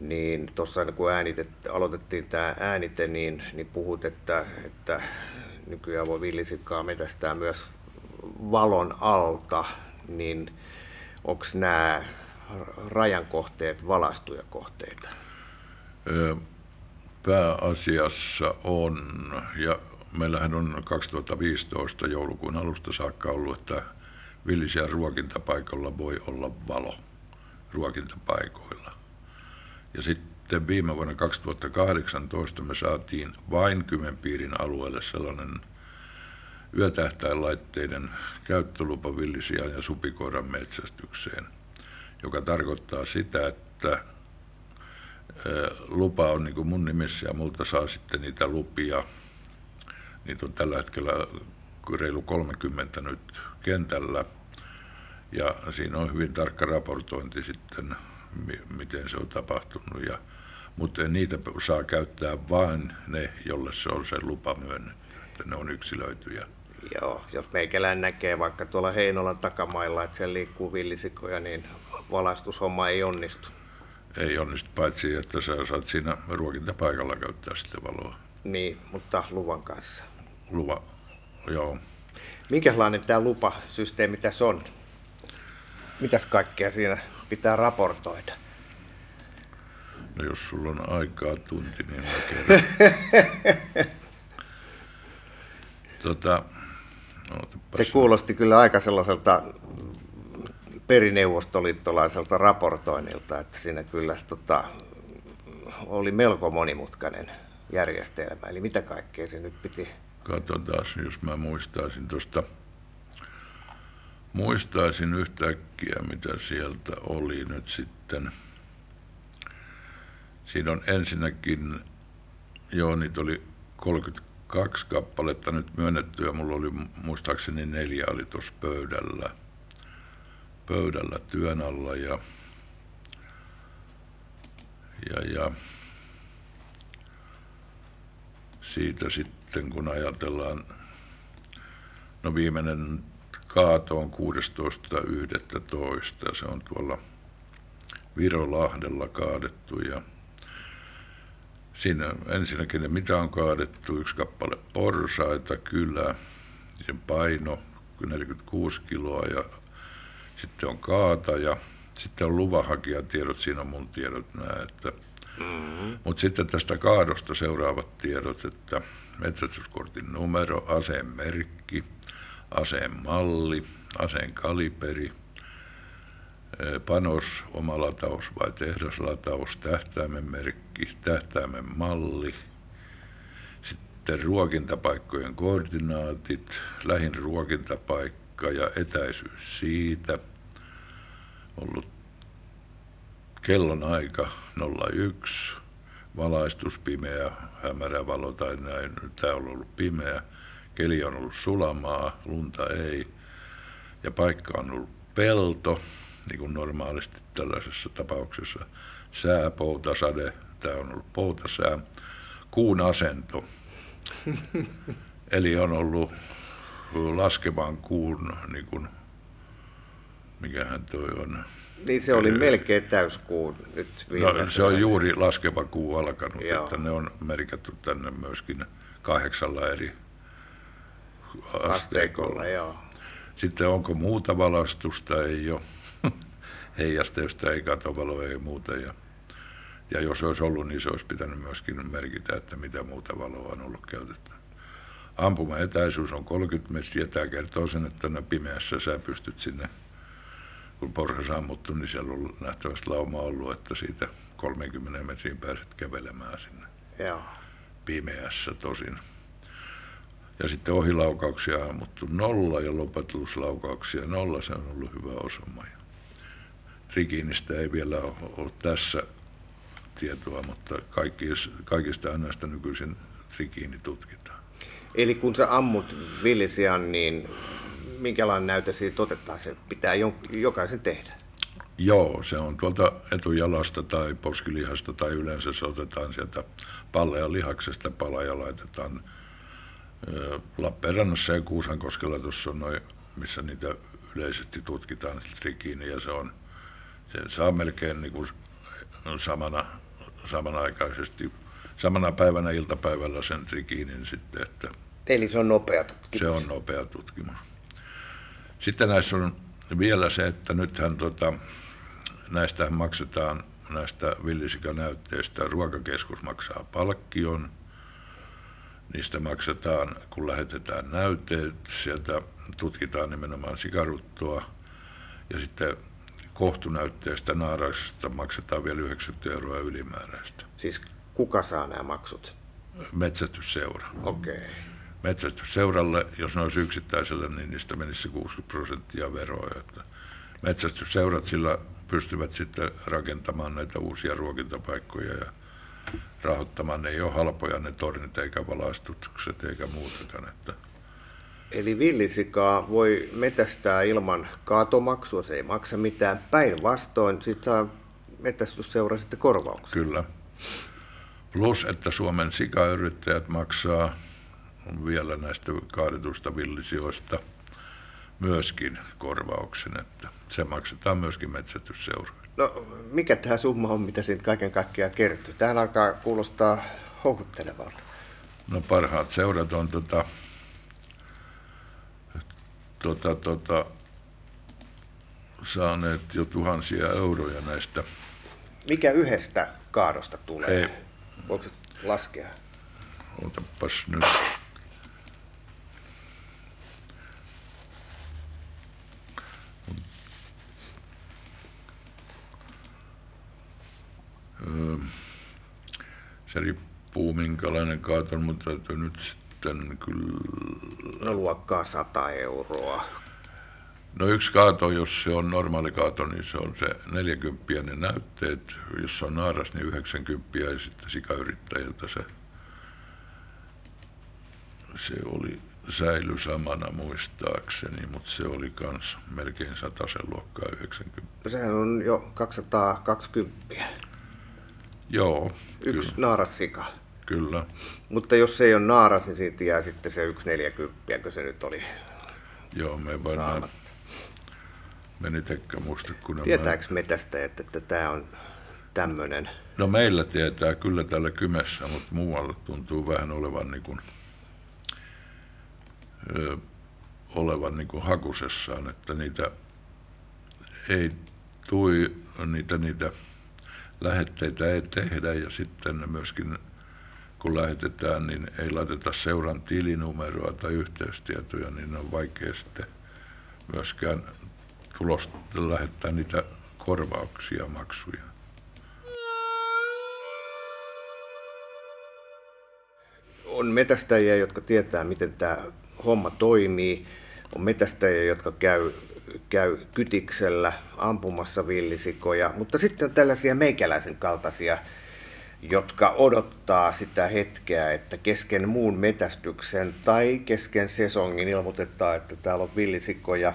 niin tuossa kun äänitet, aloitettiin tämä äänite, niin, niin puhut, että, että nykyään voi villisikkaa metästää myös valon alta, niin onko nämä rajan kohteet valaistuja kohteita? Pääasiassa on, ja meillähän on 2015 joulukuun alusta saakka ollut, että villisiä ruokintapaikalla voi olla valo ruokintapaikoilla. Ja sitten viime vuonna 2018 me saatiin vain Kymenpiirin alueelle sellainen yötähtäinlaitteiden käyttölupa villisiä ja supikoiran metsästykseen, joka tarkoittaa sitä, että lupa on niin kuin mun nimissä ja multa saa sitten niitä lupia Niitä on tällä hetkellä reilu 30 nyt kentällä. Ja siinä on hyvin tarkka raportointi sitten, miten se on tapahtunut. Ja, mutta niitä saa käyttää vain ne, jolle se on se lupa myönnetty, että ne on yksilöityjä. Joo, jos meikäläinen näkee vaikka tuolla Heinolan takamailla, että siellä liikkuu villisikoja, niin valaistushomma ei onnistu. Ei onnistu, paitsi että sä saat siinä ruokintapaikalla käyttää sitten valoa. Niin, mutta luvan kanssa luva, joo. Minkälainen tämä lupasysteemi tässä on? Mitäs kaikkea siinä pitää raportoida? No jos sulla on aikaa tunti, niin mä kerron. *laughs* tota, Se kuulosti kyllä aika sellaiselta perineuvostoliittolaiselta raportoinnilta, että siinä kyllä tota, oli melko monimutkainen järjestelmä. Eli mitä kaikkea se nyt piti Katsotaan, jos mä muistaisin tuosta, muistaisin yhtäkkiä, mitä sieltä oli nyt sitten. Siinä on ensinnäkin, joo, niitä oli 32 kappaletta nyt myönnettyä. Mulla oli muistaakseni neljä oli tuossa pöydällä, pöydällä työn alla ja, ja, ja siitä sitten, kun ajatellaan, no viimeinen kaato on 16.11. Se on tuolla Virolahdella kaadettu ja siinä ensinnäkin mitä on kaadettu, yksi kappale porsaita, kylä, sen paino 46 kiloa ja sitten on kaata ja sitten on luvanhakijatiedot, siinä on mun tiedot nämä, että Mm-hmm. Mutta sitten tästä kaadosta seuraavat tiedot, että metsästyskortin numero, aseen merkki, aseen malli, aseen kaliberi, panos, oma lataus vai tehdaslataus, tähtäimen merkki, tähtäimen malli, sitten ruokintapaikkojen koordinaatit, lähin ruokintapaikka ja etäisyys siitä, ollut kellon aika 01, valaistus pimeä, hämärä valo tai näin, tämä on ollut pimeä, keli on ollut sulamaa, lunta ei, ja paikka on ollut pelto, niin kuin normaalisti tällaisessa tapauksessa, sää, poutasade, tämä on ollut poutasää, kuun asento, eli on ollut laskevan kuun, niin kuin, mikähän toi on, niin se oli melkein täyskuu nyt no, se on juuri laskeva kuu alkanut, Joo. että ne on merkitty tänne myöskin kahdeksalla eri asteikolla. asteikolla joo. Sitten onko muuta valastusta, ei ole *laughs* heijasteista, ei katovaloa, ei muuta. Ja, ja jos olisi ollut, niin se olisi pitänyt myöskin merkitä, että mitä muuta valoa on ollut käytetty. Ampuma etäisyys on 30 metriä. Tämä kertoo sen, että pimeässä sä pystyt sinne kun porhas ammuttu, niin siellä on nähtävästi lauma ollut, että siitä 30 metriin pääset kävelemään sinne. Joo. Pimeässä tosin. Ja sitten ohilaukauksia ammuttu nolla ja lopetuslaukauksia nolla, se on ollut hyvä osuma. Trikiinistä ei vielä ole, tässä tietoa, mutta kaikista, kaikista näistä nykyisin trikiini tutkitaan. Eli kun sä ammut villisian, niin minkälainen näyte siitä otetaan, se pitää jokaisen tehdä. Joo, se on tuolta etujalasta tai poskilihasta tai yleensä se otetaan sieltä pallea lihaksesta pala ja laitetaan Lappeenrannassa ja Kuusankoskella tuossa on noin, missä niitä yleisesti tutkitaan trikiini ja se on, se saa melkein niin kuin samana, samanaikaisesti, samana päivänä iltapäivällä sen trikiinin sitten, että Eli se on nopea tutkimus. Se on nopea tutkimus. Sitten näissä on vielä se, että nythän tota, näistä maksetaan näistä villisikanäytteistä. Ruokakeskus maksaa palkkion. Niistä maksetaan, kun lähetetään näytteet, sieltä tutkitaan nimenomaan sikaruttoa. Ja sitten kohtunäytteestä naaraksesta maksetaan vielä 90 euroa ylimääräistä. Siis kuka saa nämä maksut? Metsästysseura. Okei. Okay metsästysseuralle, jos ne olisi yksittäiselle, niin niistä menisi 60 prosenttia veroa. Että metsästysseurat sillä pystyvät sitten rakentamaan näitä uusia ruokintapaikkoja ja rahoittamaan. Ne ei ole halpoja ne tornit eikä valaistukset eikä muutakaan. Että Eli villisikaa voi metästää ilman kaatomaksua, se ei maksa mitään. Päinvastoin sitten saa metästysseura sitten korvauksia. Kyllä. Plus, että Suomen sikayrittäjät maksaa vielä näistä kaadetusta villisioista myöskin korvauksen, että se maksetaan myöskin metsästysseuroille. No mikä tämä summa on, mitä siitä kaiken kaikkiaan kertyy? Tähän alkaa kuulostaa houkuttelevalta. No parhaat seurat on tota, tota, tota, saaneet jo tuhansia euroja näistä. Mikä yhdestä kaadosta tulee? Ei. Voiko laskea? Otapas nyt. Se riippuu minkälainen kaaton, mutta täytyy nyt sitten kyllä... No luokkaa 100 euroa. No yksi kaato, jos se on normaali kaato, niin se on se 40 ne näytteet. Jos se on naaras, niin 90 ja sitten sikayrittäjiltä se, se oli säily samana muistaakseni, mutta se oli kans melkein sen luokkaa 90. No sehän on jo 220. Joo. Yksi kyllä. naarassika. Kyllä. Mutta jos se ei ole naaras, niin siitä jää sitten se yksi neljäkymppiä, kun se nyt oli Joo, me varmaan meni tekkä muista. Kun Tietääkö me tästä, että, että tämä on tämmöinen? No meillä tietää kyllä täällä Kymessä, mutta muualla tuntuu vähän olevan niin kuin, ö, olevan niin kuin hakusessaan, että niitä ei tui niitä, niitä lähetteitä ei tehdä ja sitten myöskin kun lähetetään, niin ei laiteta seuran tilinumeroa tai yhteystietoja, niin on vaikea sitten myöskään tulosta lähettää niitä korvauksia, maksuja. On metästäjiä, jotka tietää, miten tämä homma toimii. On metästäjiä, jotka käy, käy kytiksellä ampumassa villisikoja, mutta sitten on tällaisia meikäläisen kaltaisia jotka odottaa sitä hetkeä, että kesken muun metästyksen tai kesken sesongin ilmoitetaan, että täällä on villisikkoja.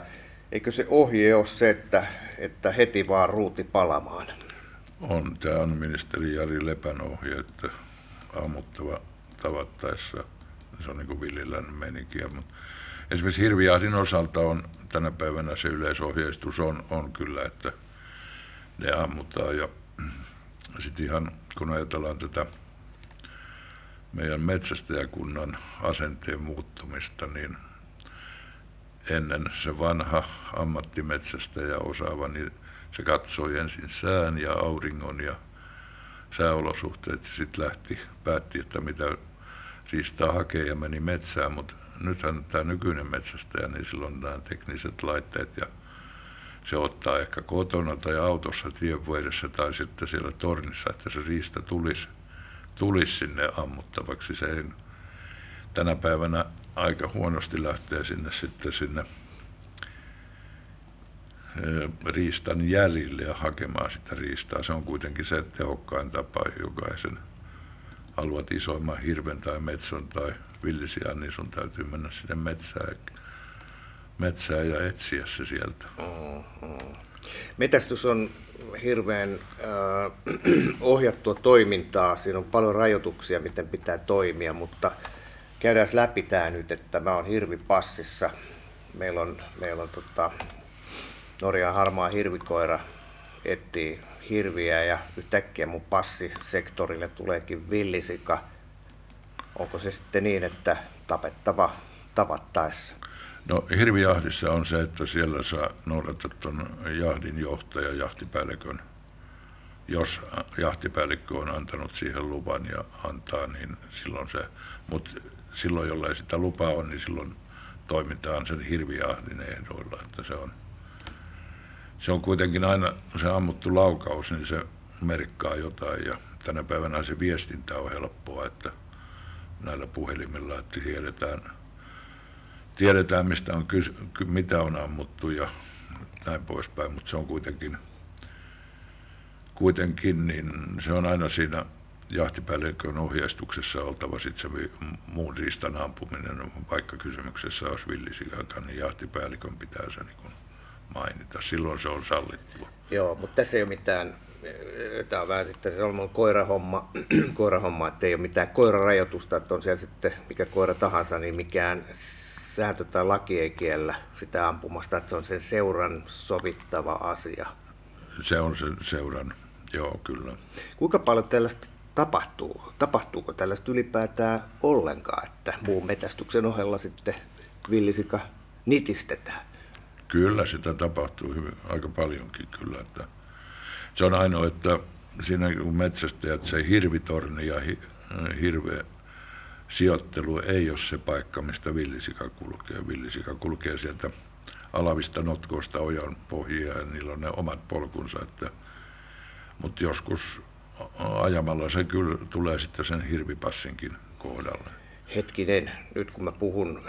Eikö se ohje ole se, että, että heti vaan ruuti palamaan? On. Tämä on ministeri Jari Lepän ohje, että ammuttava tavattaessa se on niin kuin villilän. Mutta esimerkiksi hirviahdin osalta on tänä päivänä se yleisohjeistus on, on kyllä, että ne ammutaan. Ja sitten ihan kun ajatellaan tätä meidän metsästäjäkunnan asenteen muuttumista, niin ennen se vanha ammattimetsästäjä osaava, niin se katsoi ensin sään ja auringon ja sääolosuhteet ja sitten lähti, päätti, että mitä riistaa hakee ja meni metsään, mutta nythän tämä nykyinen metsästäjä, niin silloin nämä tekniset laitteet ja se ottaa ehkä kotona tai autossa tien vieressä tai sitten siellä tornissa, että se riista tulisi, tulisi sinne ammuttavaksi. Se ei tänä päivänä aika huonosti lähtee sinne sitten sinne riistan jäljille ja hakemaan sitä riistaa. Se on kuitenkin se tehokkain tapa, jokaisen haluat isoimman hirven tai metson tai villisian, niin sun täytyy mennä sinne metsään metsään ja etsiä se sieltä. Mm, mm. Metästys on hirveän äh, *clears throat* ohjattua toimintaa. Siinä on paljon rajoituksia, miten pitää toimia, mutta käydään läpi tämä nyt, että mä oon hirvipassissa. Meillä on, meillä on tota, Norjan harmaa hirvikoira etsii hirviä ja yhtäkkiä mun passisektorille tuleekin villisika. Onko se sitten niin, että tapettava tavattaessa? No hirvijahdissa on se, että siellä saa noudata tuon jahdin johtaja jahtipäällikön. Jos jahtipäällikkö on antanut siihen luvan ja antaa, niin silloin se, mutta silloin jollei sitä lupaa on, niin silloin toimitaan sen hirvijahdin ehdoilla, että se on, se on kuitenkin aina se ammuttu laukaus, niin se merkkaa jotain ja tänä päivänä se viestintä on helppoa, että näillä puhelimilla, että tiedetään tiedetään, mistä on kysy- mitä on ammuttu ja näin poispäin, mutta se on kuitenkin, kuitenkin niin se on aina siinä jahtipäällikön ohjeistuksessa oltava sitten se muun riistan ampuminen, vaikka kysymyksessä olisi villisikakaan, niin jahtipäällikön pitää se niin mainita. Silloin se on sallittua. Joo, mutta tässä ei ole mitään, tämä on vähän sitten se on koirahomma, *clears throat* koirahomma, että ei ole mitään koirarajoitusta, että on siellä sitten mikä koira tahansa, niin mikään sääntö tai laki ei kiellä sitä ampumasta, että se on sen seuran sovittava asia. Se on sen seuran, joo kyllä. Kuinka paljon tällaista tapahtuu? Tapahtuuko tällaista ylipäätään ollenkaan, että muun metästyksen ohella sitten villisika nitistetään? Kyllä sitä tapahtuu hyvin, aika paljonkin kyllä. Että se on ainoa, että siinä kun metsästäjät se hirvitorni ja hirveä sijoittelu ei ole se paikka, mistä villisika kulkee. Villisika kulkee sieltä alavista notkoista ojan pohjia ja niillä on ne omat polkunsa. Että, mutta joskus ajamalla se kyllä tulee sitten sen hirvipassinkin kohdalle. Hetkinen, nyt kun mä puhun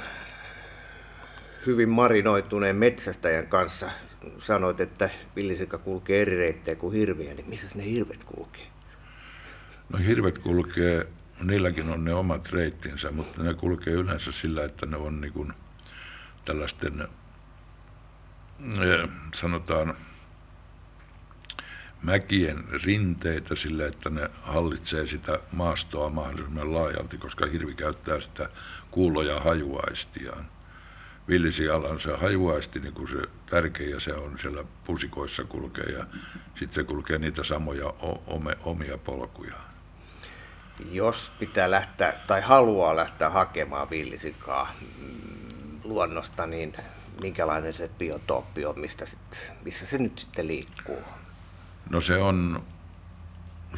hyvin marinoituneen metsästäjän kanssa, sanoit, että villisika kulkee eri reittejä kuin hirviä, niin missä ne hirvet kulkee? No hirvet kulkee niilläkin on ne omat reittinsä, mutta ne kulkee yleensä sillä, että ne on niin kuin tällaisten, eh, sanotaan, mäkien rinteitä sillä, että ne hallitsee sitä maastoa mahdollisimman laajalti, koska hirvi käyttää sitä kuulo- ja hajuaistiaan. Se hajuaisti niin kuin se tärkeä ja se on siellä pusikoissa kulkee ja sitten se kulkee niitä samoja omia polkuja. Jos pitää lähteä tai haluaa lähteä hakemaan villisikaa mm, luonnosta, niin minkälainen se biotooppi on, mistä sit, missä se nyt sitten liikkuu? No se on,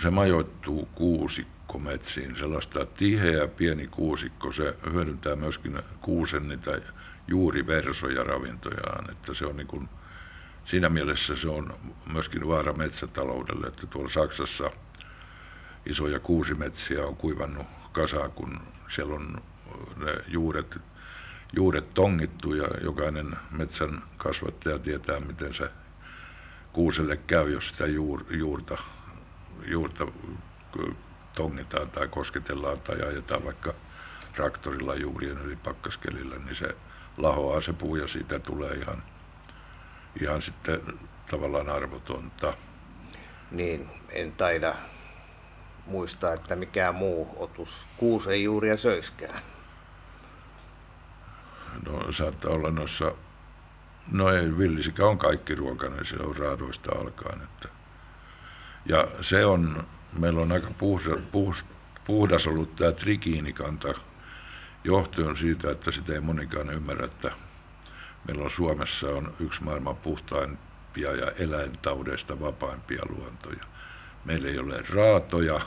se majoittuu kuusikkometsiin, sellaista tiheä pieni kuusikko, se hyödyntää myöskin kuusen niitä juuriversoja ravintojaan, että se on niin kuin, siinä mielessä se on myöskin vaara metsätaloudelle, että tuolla Saksassa isoja kuusimetsiä on kuivannut kasaan, kun siellä on ne juuret, juuret tongittu ja jokainen metsän kasvattaja tietää, miten se kuuselle käy, jos sitä juur, juurta, juurta tongitaan tai kosketellaan tai ajetaan vaikka traktorilla juurien yli pakkaskelillä, niin se lahoaa se puu ja siitä tulee ihan, ihan sitten tavallaan arvotonta. Niin, en taida muistaa, että mikään muu otus kuusen juuria söiskään. No saattaa olla noissa, no ei, villisikä on kaikki ruokainen, se on raadoista alkaen. Että. Ja se on, meillä on aika puhdas, puhdas, puhdas ollut tämä trikiinikanta johtuen siitä, että sitä ei monikaan ymmärrä, että meillä on Suomessa on yksi maailman puhtaimpia ja eläintaudeista vapaimpia luontoja. Meillä ei ole raatoja.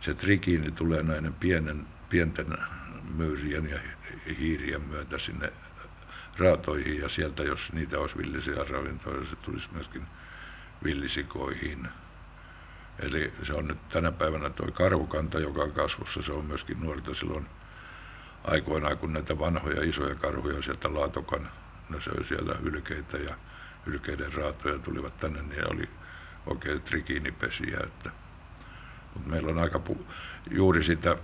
Se trikiini tulee näiden pienen, pienten myyrien ja hiirien myötä sinne raatoihin ja sieltä, jos niitä olisi villisiä ravintoja, se tulisi myöskin villisikoihin. Eli se on nyt tänä päivänä tuo karhukanta, joka on kasvussa, se on myöskin nuorta silloin aikoinaan, kun näitä vanhoja isoja karhuja sieltä Laatokan, ne söi siellä hylkeitä ja hylkeiden raatoja tulivat tänne, niin oli oikein trikiinipesiä. Että, mutta meillä on aika pu- juuri sitä,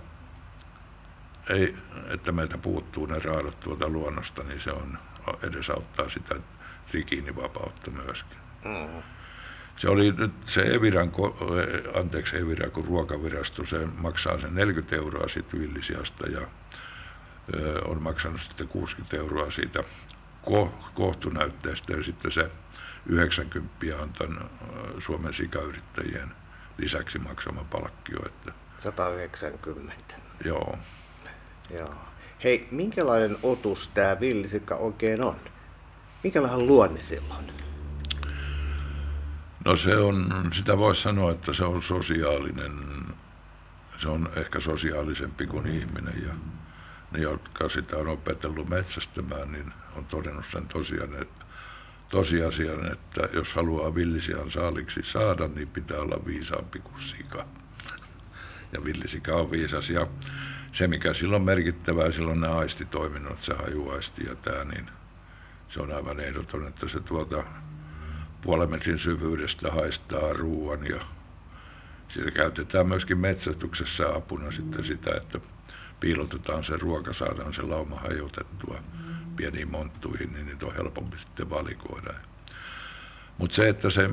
ei, että meiltä puuttuu ne raadot tuolta luonnosta, niin se on, edesauttaa sitä trikiinivapautta myöskin. Mm-hmm. Se oli nyt se Eviran, anteeksi Evira, kun ruokavirasto, se maksaa sen 40 euroa sitten villisiasta ja on maksanut sitten 60 euroa siitä kohtunäytteestä ja sitten se 90 on tämän Suomen sikayrittäjien lisäksi maksama palkkio. Että 190. Joo. Joo. Hei, minkälainen otus tämä villisikka oikein on? Minkälainen luonne silloin? No se on, sitä voisi sanoa, että se on sosiaalinen, se on ehkä sosiaalisempi kuin ihminen ja ne, jotka sitä on opetellut metsästämään, niin on todennut sen tosiaan, että, tosiasian, että jos haluaa villisian saaliksi saada, niin pitää olla viisaampi kuin sika. Ja villisika on viisas. Ja se, mikä silloin merkittävää, silloin nämä aistitoiminnot, se hajuaisti ja tämä, niin se on aivan ehdoton, että se tuolta puolen metrin syvyydestä haistaa ruoan ja sitä käytetään myöskin metsästyksessä apuna sitten sitä, että piilotetaan se ruoka, saadaan se lauma hajotettua pieniin monttuihin, niin niitä on helpompi sitten valikoida. Mutta se, että se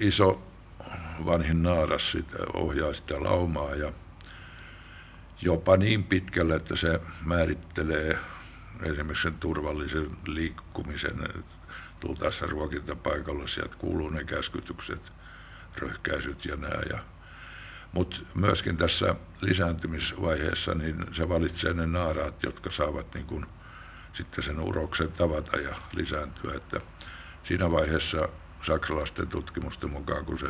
iso vanhin naaras sitä ohjaa sitä laumaa ja jopa niin pitkälle, että se määrittelee esimerkiksi sen turvallisen liikkumisen tultaessa ruokintapaikalla, sieltä kuuluu ne käskytykset, röhkäisyt ja nämä. Ja mutta myöskin tässä lisääntymisvaiheessa niin se valitsee ne naaraat, jotka saavat niin kun sitten sen uroksen tavata ja lisääntyä. Että siinä vaiheessa saksalaisten tutkimusten mukaan, kun se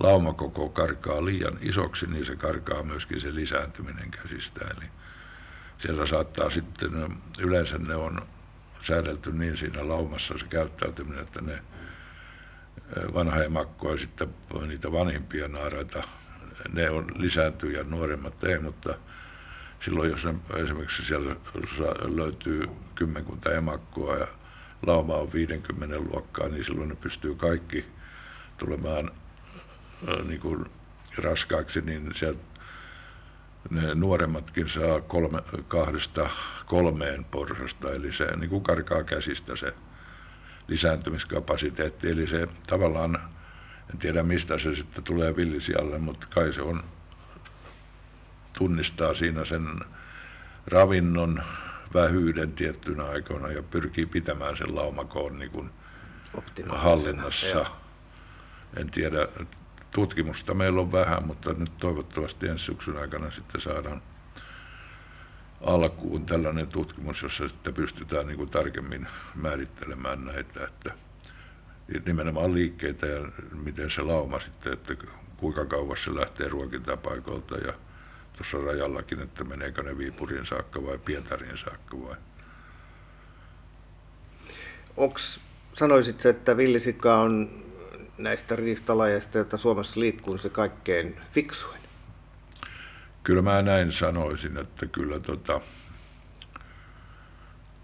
laumakoko karkaa liian isoksi, niin se karkaa myöskin se lisääntyminen käsistä. Eli siellä saattaa sitten, yleensä ne on säädelty niin siinä laumassa se käyttäytyminen, että ne vanha emakko ja sitten niitä vanhimpia naaraita ne on lisääntyy ja nuoremmat ei, mutta silloin jos ne, esimerkiksi siellä löytyy kymmenkunta emakkoa ja lauma on 50 luokkaa, niin silloin ne pystyy kaikki tulemaan niin kuin raskaaksi, niin sieltä ne nuoremmatkin saa kolme, kahdesta kolmeen porsasta, eli se niin kuin karkaa käsistä se lisääntymiskapasiteetti, eli se tavallaan en tiedä mistä se sitten tulee villisialle, mutta kai se on, tunnistaa siinä sen ravinnon vähyyden tiettynä aikoina ja pyrkii pitämään sen laumakoon niin kuin hallinnassa. En tiedä, tutkimusta meillä on vähän, mutta nyt toivottavasti ensi syksyn aikana sitten saadaan alkuun tällainen tutkimus, jossa sitten pystytään niin kuin tarkemmin määrittelemään näitä, että nimenomaan liikkeitä ja miten se lauma sitten, että kuinka kauas se lähtee ruokintapaikoilta ja tuossa rajallakin, että meneekö ne Viipurin saakka vai Pietarin saakka vai. Onks, sanoisit että villisika on näistä riistalajeista, joita Suomessa liikkuu, se kaikkein fiksuin? Kyllä mä näin sanoisin, että kyllä tota,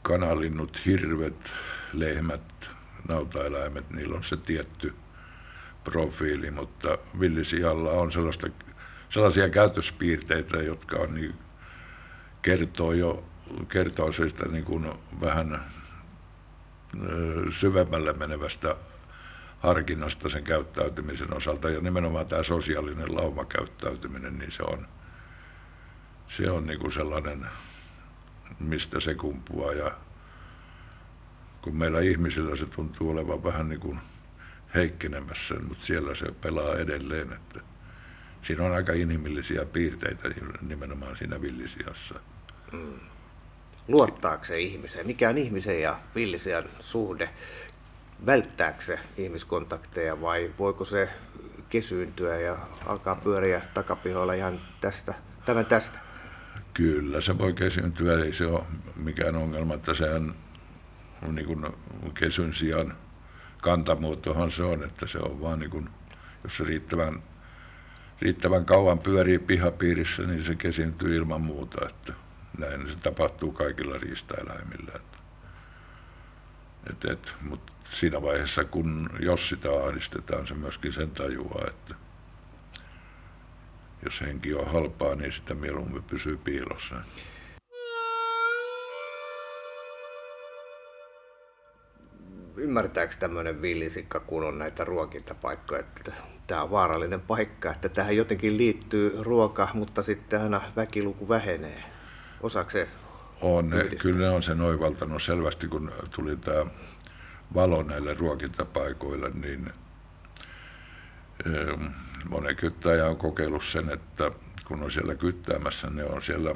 kanalinnut, hirvet, lehmät, nautaeläimet, niillä on se tietty profiili, mutta villisijalla on sellaista, sellaisia käytöspiirteitä, jotka on niin, kertoo jo kertoo sitä niin kuin vähän syvemmälle menevästä harkinnasta sen käyttäytymisen osalta. Ja nimenomaan tämä sosiaalinen laumakäyttäytyminen, niin se on, se on niin kuin sellainen, mistä se kumpuaa. Ja kun meillä ihmisillä se tuntuu olevan vähän niin kuin heikkenemässä, mutta siellä se pelaa edelleen, että siinä on aika inhimillisiä piirteitä nimenomaan siinä villisiassa. Mm. Luottaako se ihmiseen? Mikä on ihmisen ja villisian suhde? Välttääkö se ihmiskontakteja vai voiko se kesyyntyä ja alkaa pyöriä takapihoilla ihan tästä, tämän tästä? Kyllä, se voi kesyyntyä, ei se ole mikään ongelma, että sehän niin kuin kesyn sijaan kantamuotohan se on, että se on vaan niin kuin, jos se riittävän, riittävän kauan pyörii pihapiirissä, niin se kesintyy ilman muuta, että näin se tapahtuu kaikilla riistaeläimillä. Että, et, et, mutta siinä vaiheessa, kun jos sitä ahdistetaan, se myöskin sen tajuaa, että jos henki on halpaa, niin sitä mieluummin pysyy piilossa. Ymmärtääkö tämmöinen villisikka, kun on näitä ruokintapaikkoja, että tämä on vaarallinen paikka, että tähän jotenkin liittyy ruoka, mutta sitten aina väkiluku vähenee. Osaako se on, ne, kyllä ne on sen oivaltanut selvästi, kun tuli tämä valo näille ruokintapaikoille, niin monen kyttäjä on kokeillut sen, että kun on siellä kyttäämässä, ne on siellä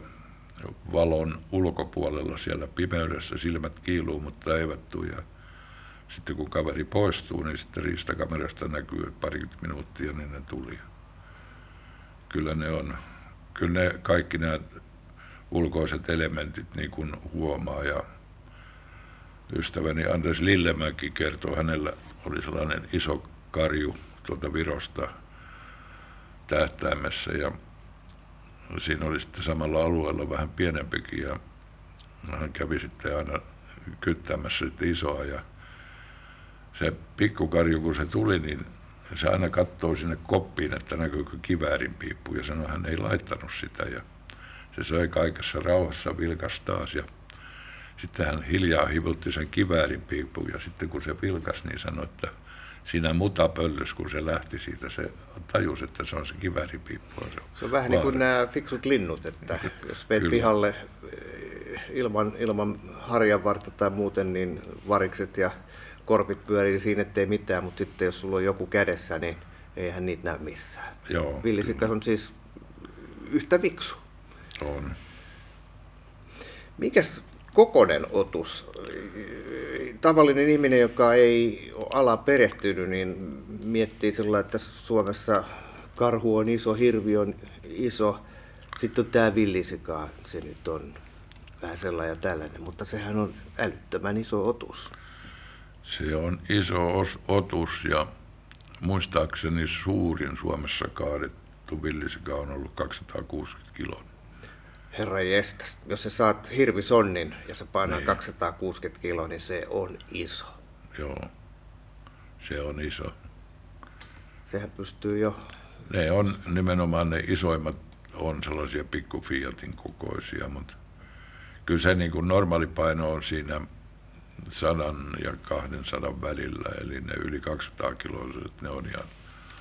valon ulkopuolella siellä pimeydessä, silmät kiiluu, mutta eivät tule sitten kun kaveri poistuu, niin sitten riistakamerasta näkyy, parikymmentä minuuttia niin ne tuli. Kyllä ne on, kyllä ne kaikki nämä ulkoiset elementit niin kuin huomaa ja ystäväni Anders Lillemäki kertoo, hänellä oli sellainen iso karju tuolta Virosta tähtäimessä ja siinä oli sitten samalla alueella vähän pienempikin ja hän kävi sitten aina kyttämässä sitten isoa ja se pikkukarju, kun se tuli, niin se aina katsoo sinne koppiin, että näkyykö kiväärin piippu, ja sanoi, hän ei laittanut sitä, ja se söi kaikessa rauhassa vilkas taas, ja sitten hän hiljaa hivutti sen kiväärin piippu, ja sitten kun se vilkas, niin sanoi, että siinä mutapöllys, kun se lähti siitä, se tajusi, että se on se kivääripiippu. Se, se on vähän vaara. niin kuin nämä fiksut linnut, että *laughs* jos menet pihalle eh, ilman, ilman harjanvarta tai muuten, niin varikset ja korpit pyörii siinä, ettei mitään, mutta sitten jos sulla on joku kädessä, niin eihän niitä näy missään. Joo, Villisikas on siis yhtä viksu. On. Mikäs kokonen otus? Tavallinen ihminen, joka ei ole ala perehtynyt, niin miettii sillä, että Suomessa karhu on iso, hirvi on iso. Sitten on tämä villisika, se nyt on vähän sellainen ja tällainen, mutta sehän on älyttömän iso otus. Se on iso otus ja muistaakseni suurin Suomessa kaadettu villisika on ollut 260 kiloa. Herra jestas, jos sä saat hirvisonnin ja se painaa niin. 260 kiloa, niin se on iso. Joo, se on iso. Sehän pystyy jo... Ne on nimenomaan ne isoimmat on sellaisia pikku Fiatin kokoisia, mutta kyllä se niin kuin normaali paino on siinä sadan ja 200 välillä, eli ne yli 200 kiloiset, ne on ihan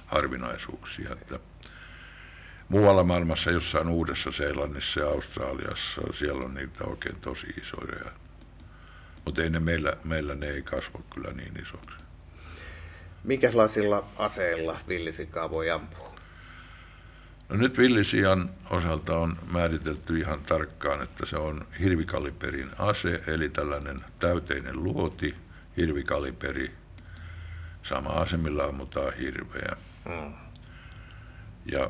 harvinaisuuksia. Että muualla maailmassa, jossain Uudessa Seelannissa ja Australiassa, siellä on niitä oikein tosi isoja. Mutta ei ne meillä, meillä ne ei kasva kyllä niin isoksi. Minkälaisilla aseilla villisikaa voi ampua? No nyt villisian osalta on määritelty ihan tarkkaan, että se on hirvikaliperin ase, eli tällainen täyteinen luoti, hirvikaliperi, sama ase, millä ammutaan hirveä. Mm. Ja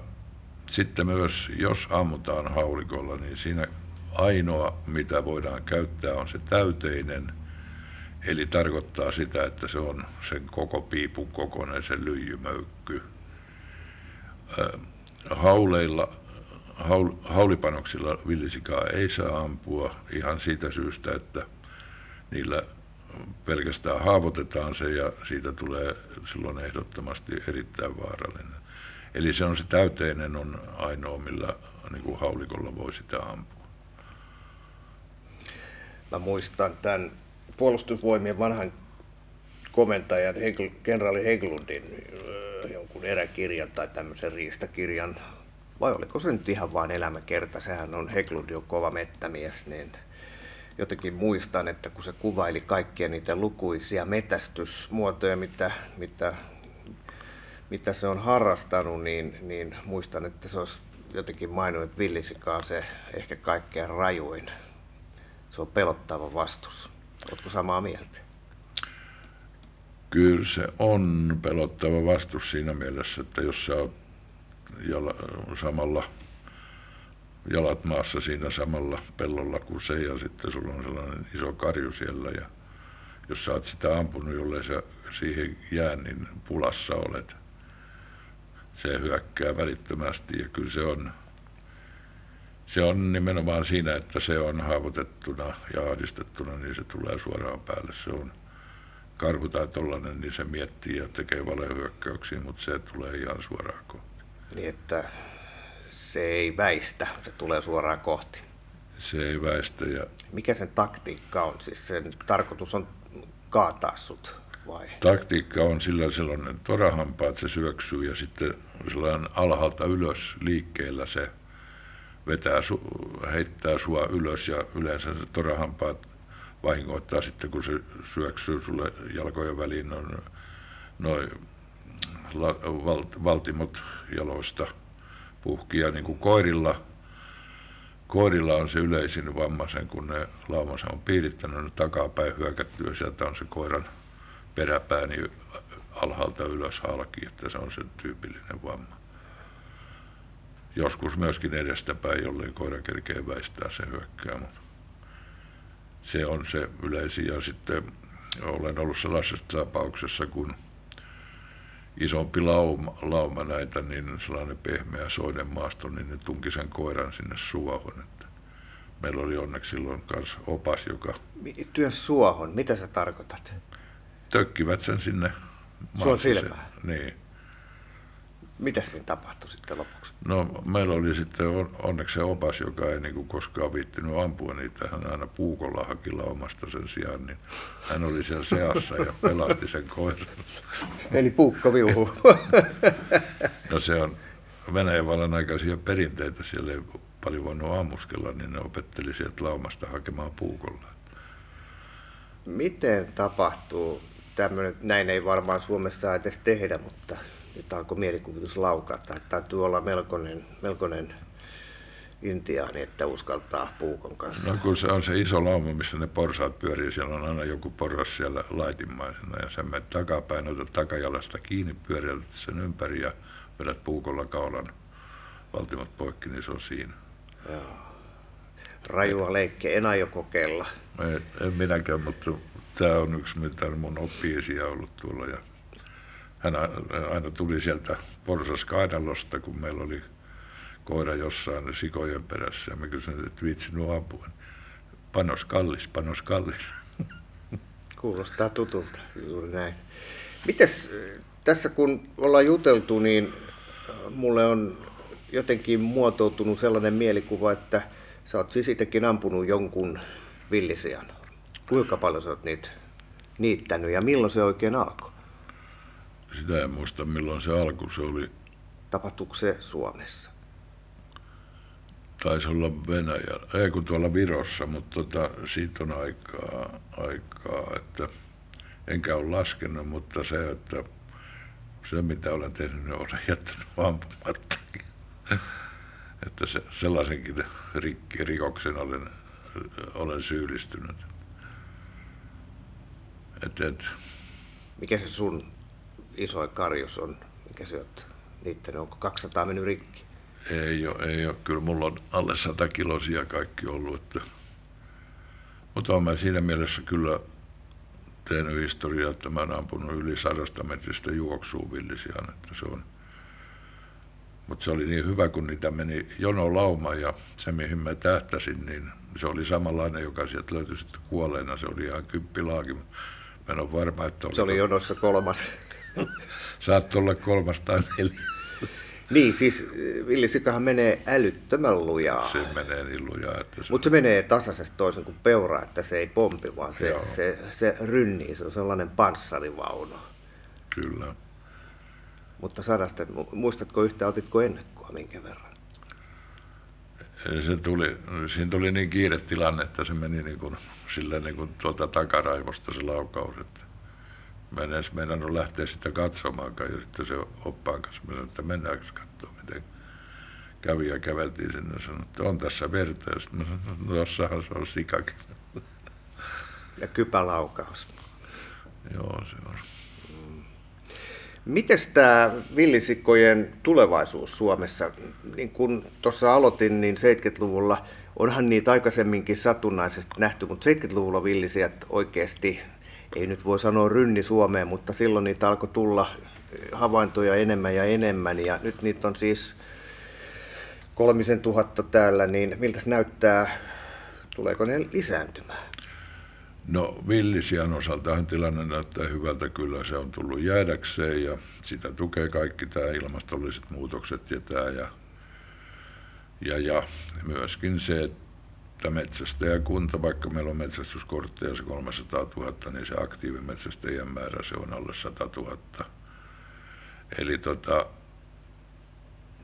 sitten myös, jos ammutaan haulikolla, niin siinä ainoa, mitä voidaan käyttää, on se täyteinen. Eli tarkoittaa sitä, että se on sen koko piipun kokoinen se lyijymöykky. Hauleilla, haul, haulipanoksilla villisikaa ei saa ampua ihan siitä syystä, että niillä pelkästään haavoitetaan se ja siitä tulee silloin ehdottomasti erittäin vaarallinen. Eli se on se täyteinen on ainoa, millä niin kuin haulikolla voi sitä ampua. Mä muistan tämän puolustusvoimien vanhan komentajan, kenraali Heglundin jonkun eräkirjan tai tämmöisen riistakirjan, vai oliko se nyt ihan vain elämäkerta, sehän on Heglund on kova mettämies, niin jotenkin muistan, että kun se kuvaili kaikkia niitä lukuisia metästysmuotoja, mitä, mitä, mitä se on harrastanut, niin, niin muistan, että se olisi jotenkin maininnut, että villisikaan se ehkä kaikkein rajuin. Se on pelottava vastus. Oletko samaa mieltä? Kyllä se on pelottava vastus siinä mielessä, että jos sä oot samalla jalat maassa siinä samalla pellolla kuin se ja sitten sulla on sellainen iso karju siellä ja jos sä oot sitä ampunut, jollei sä siihen jää, niin pulassa olet. Se hyökkää välittömästi ja kyllä se on, se on nimenomaan siinä, että se on haavoitettuna ja ahdistettuna, niin se tulee suoraan päälle. Se on karhu tai tollanen, niin se miettii ja tekee valehyökkäyksiä, mutta se tulee ihan suoraan kohti. Niin, että se ei väistä, se tulee suoraan kohti. Se ei väistä. Ja... Mikä sen taktiikka on? Siis sen tarkoitus on kaataa sut vai? Taktiikka on sillä sellainen torahampa, että se syöksyy ja sitten sellainen alhaalta ylös liikkeellä se vetää, heittää sua ylös ja yleensä se torahampaat vahingoittaa sitten, kun se syöksyy sulle jalkojen väliin noin valtimot jaloista puhkia niin kuin koirilla. Koirilla on se yleisin vamma sen, kun ne laumansa on piirittänyt ne takapäin hyökättyä. Sieltä on se koiran peräpää niin alhaalta ylös halki, että se on sen tyypillinen vamma. Joskus myöskin edestäpäin, jollei koira kerkee väistää se hyökkää, mutta se on se yleisin. Ja sitten olen ollut sellaisessa tapauksessa, kun isompi lauma, lauma näitä, niin sellainen pehmeä soiden maasto, niin ne tunki sen koiran sinne suohon. Että meillä oli onneksi silloin myös opas, joka... Työn suohon, mitä sä tarkoitat? Tökkivät sen sinne Suon silmään? Niin. Mitä siinä tapahtui sitten lopuksi? No meillä oli sitten onneksi se opas, joka ei niin kuin koskaan viittinyt ampua niitä. Hän aina puukolla haki laumasta sen sijaan, niin hän oli siellä seassa ja pelasti sen koiran. Eli puukko viuhu. no se on Venäjän vallan aikaisia perinteitä. Siellä ei paljon voinut ammuskella, niin ne opetteli sieltä laumasta hakemaan puukolla. Miten tapahtuu tämmöinen, näin ei varmaan Suomessa edes tehdä, mutta nyt alkoi mielikuvitus laukata, että täytyy olla melkoinen, melkoinen intiaani, että uskaltaa puukon kanssa. No kun se on se iso lauma, missä ne porsaat pyörii, siellä on aina joku porras siellä laitimmaisena ja sen menet takapäin, otat takajalasta kiinni, pyörität sen ympäri ja vedät puukolla kaulan valtimot poikki, niin se on siinä. Joo. Rajua leikkiä, en aio kokeilla. En, en minäkään, mutta tämä on yksi, mitä mun oppiisia ollut tuolla ja hän aina tuli sieltä porsaskaidalosta, kun meillä oli koira jossain sikojen perässä. Ja mä kysyin, että vitsi nuo apua. Panos kallis, panos kallis. Kuulostaa tutulta, juuri näin. Mites tässä kun ollaan juteltu, niin mulle on jotenkin muotoutunut sellainen mielikuva, että sä oot siis itsekin ampunut jonkun villisian. Kuinka paljon sä oot niitä niittänyt ja milloin se oikein alkoi? Sitä en muista milloin se alku se oli. Tapahtuuko se Suomessa? Taisi olla Venäjällä, ei kun tuolla Virossa, mutta tota, siitä on aikaa, aikaa, että enkä ole laskenut, mutta se, että se mitä olen tehnyt, niin olen jättänyt ampumattakin. että se, sellaisenkin rikki, rikoksen olen, olen syyllistynyt. Et, et. Mikä se sun isoin karjus on, mikä se oot niiden, onko 200 mennyt rikki? Ei ole, ei ole. Kyllä mulla on alle 100 kilosia kaikki ollut. Että... Mutta olen siinä mielessä kyllä tehnyt historiaa, että mä oon ampunut yli sadasta metristä juoksuun villisian, että se on mutta se oli niin hyvä, kun niitä meni jono lauma ja se, mihin mä tähtäsin, niin se oli samanlainen, joka sieltä löytyi sitten kuolleena. Se oli ihan kymppilaakin. Mä en ole varma, että oli... Se oli jonossa kolmas. *laughs* Saattoi olla kolmas tai neljä. *laughs* Niin, siis villisikahan menee älyttömän lujaa. Se menee niin lujaa, että se... Mutta se menee tasaisesti toisen kuin peura, että se ei pompi, vaan se, se, se rynnii. Se on sellainen panssarivaunu. Kyllä. Mutta sadasta, muistatko yhtä, otitko ennakkoa minkä verran? Se tuli, siinä tuli niin kiire tilanne, että se meni niin kuin, sillä niin kuin tuota takaraivosta se laukaus. Että mä en edes meinannut lähteä sitä katsomaankaan. Ja sitten se oppaan kanssa, mä sanoin, että mennäänkö katsomaan, miten kävi ja käveltiin sinne ja sanoi, että on tässä verta. Ja sitten mä sanoin, no jossahan se on sikakin. Ja kypälaukaus. Joo, se on. Miten tämä villisikkojen tulevaisuus Suomessa, niin kun tuossa aloitin, niin 70-luvulla onhan niitä aikaisemminkin satunnaisesti nähty, mutta 70-luvulla villisijät oikeasti, ei nyt voi sanoa rynni Suomeen, mutta silloin niitä alkoi tulla havaintoja enemmän ja enemmän ja nyt niitä on siis kolmisen tuhatta täällä, niin miltä näyttää, tuleeko ne lisääntymään? No villisian osaltahan tilanne näyttää hyvältä, kyllä se on tullut jäädäkseen ja sitä tukee kaikki tämä ilmastolliset muutokset ja tämä ja, ja, ja myöskin se, että metsästäjäkunta, vaikka meillä on metsästyskortteja se 300 000, niin se aktiivimetsästäjien määrä se on alle 100 000. Eli tota,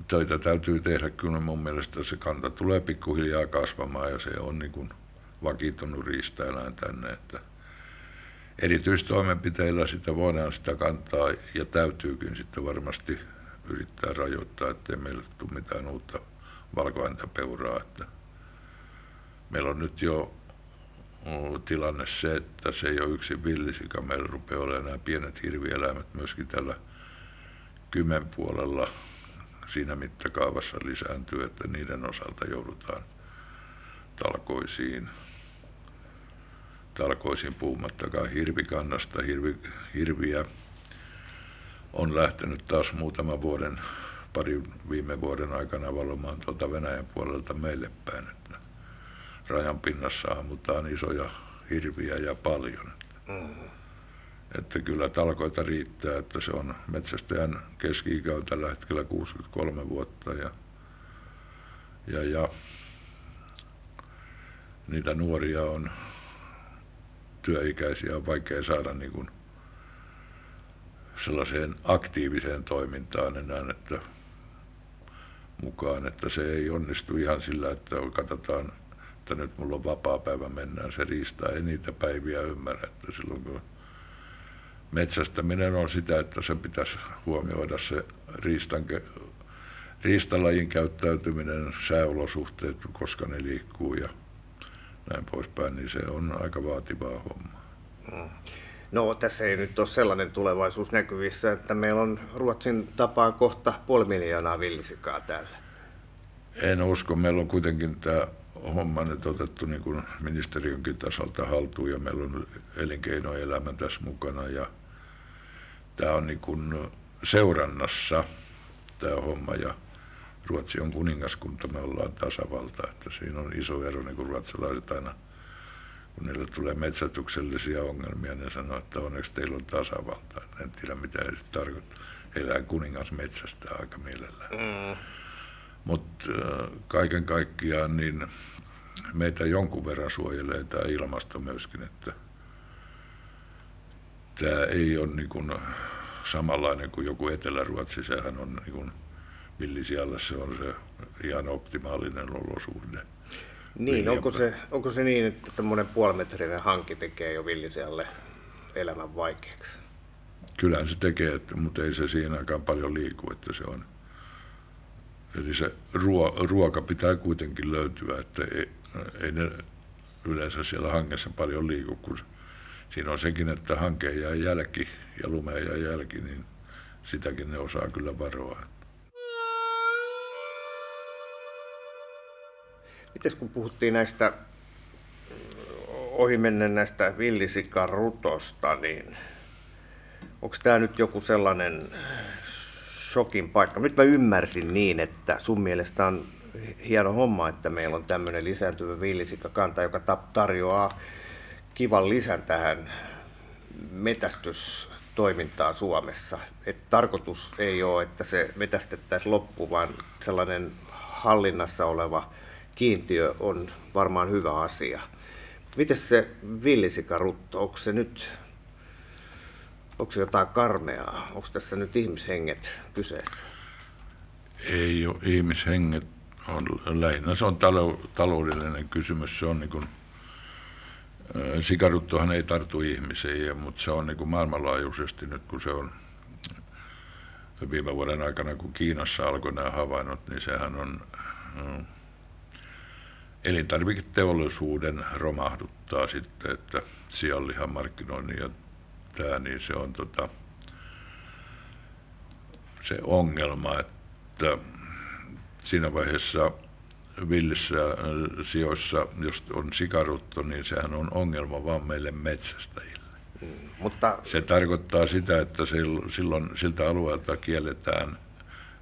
töitä täytyy tehdä kyllä mun mielestä se kanta tulee pikkuhiljaa kasvamaan ja se on niin kuin vakiintunut riistaeläin tänne, että erityistoimenpiteillä sitä voidaan sitä kantaa ja täytyykin sitten varmasti yrittää rajoittaa, ettei meille tule mitään uutta valkohäntäpeuraa. Että meillä on nyt jo tilanne se, että se ei ole yksin villisika. Meillä rupeaa olemaan nämä pienet hirvieläimet myöskin tällä kymmen puolella siinä mittakaavassa lisääntyy, että niiden osalta joudutaan talkoisiin talkoisiin puhumattakaan hirvikannasta. Hirvi, hirviä on lähtenyt taas muutaman vuoden, pari viime vuoden aikana valomaan tuolta Venäjän puolelta meille päin. Että rajan pinnassa ammutaan isoja hirviä ja paljon. Että, mm. että kyllä talkoita riittää, että se on metsästäjän keski-ikä on tällä hetkellä 63 vuotta ja, ja, ja niitä nuoria on työikäisiä on vaikea saada niin kuin sellaiseen aktiiviseen toimintaan enää, että mukaan, että se ei onnistu ihan sillä, että katsotaan, että nyt mulla on vapaa päivä, mennään se riistää, ei niitä päiviä ymmärrä, että silloin kun metsästäminen on sitä, että se pitäisi huomioida se riistan, riistalajin käyttäytyminen, sääolosuhteet, koska ne liikkuu ja näin poispäin, niin se on aika vaativaa hommaa. Mm. No tässä ei nyt ole sellainen tulevaisuus näkyvissä, että meillä on Ruotsin tapaan kohta puoli miljoonaa villisikaa täällä. En usko. Meillä on kuitenkin tämä homma nyt otettu niin kuin ministeriönkin tasolta haltuun ja meillä on elinkeinoelämä tässä mukana ja tämä on niin kuin seurannassa tämä homma ja Ruotsi on kuningaskunta, me ollaan tasavalta, että siinä on iso ero, niin kuin ruotsalaiset aina, kun niille tulee metsätyksellisiä ongelmia, ne sanoo, että onneksi teillä on tasavalta. En tiedä, mitä se tarkoittaa. Heillä kuningas metsästä aika mielellään. Mm. Mutta äh, kaiken kaikkiaan niin meitä jonkun verran suojelee tämä ilmasto myöskin, että tämä ei ole niin kuin samanlainen kuin joku Etelä-Ruotsi, sehän on niin kuin villisialle se on se ihan optimaalinen olosuhde. Niin, onko se, onko se niin, että tämmöinen puolimetrinen hanki tekee jo villisialle elämän vaikeaksi? Kyllähän se tekee, mutta ei se siinä aikaan paljon liiku, että se on. Eli se ruo, ruoka pitää kuitenkin löytyä, että ei, ei ne yleensä siellä hangessa paljon liiku, kun siinä on sekin, että hanke jää jälki ja lume jää jälki, niin sitäkin ne osaa kyllä varoa. Mites kun puhuttiin näistä ohimennen näistä villisikarutosta, niin onko tämä nyt joku sellainen shokin paikka? Nyt mä ymmärsin niin, että sun mielestä on hieno homma, että meillä on tämmöinen lisääntyvä villisikakanta, joka tarjoaa kivan lisän tähän metästystoimintaan Suomessa. Et tarkoitus ei ole, että se metästettäisiin loppu, vaan sellainen hallinnassa oleva kiintiö on varmaan hyvä asia. Miten se villisikarutto, onko se nyt, onko se jotain karmeaa? Onko tässä nyt ihmishenget kyseessä? Ei ole ihmishenget. On, lähinnä se on taloudellinen kysymys. Se on niin kuin, sikaruttohan ei tartu ihmiseen, mutta se on niin kuin maailmanlaajuisesti nyt, kun se on viime vuoden aikana, kun Kiinassa alkoi nämä havainnot, niin sehän on elintarviketeollisuuden romahduttaa sitten, että sianlihan markkinoinnin ja tämä, niin se on tota, se ongelma, että siinä vaiheessa villissä sijoissa, jos on sikarutto, niin sehän on ongelma vaan meille metsästäjille. Mm, mutta... Se tarkoittaa sitä, että silloin siltä alueelta kielletään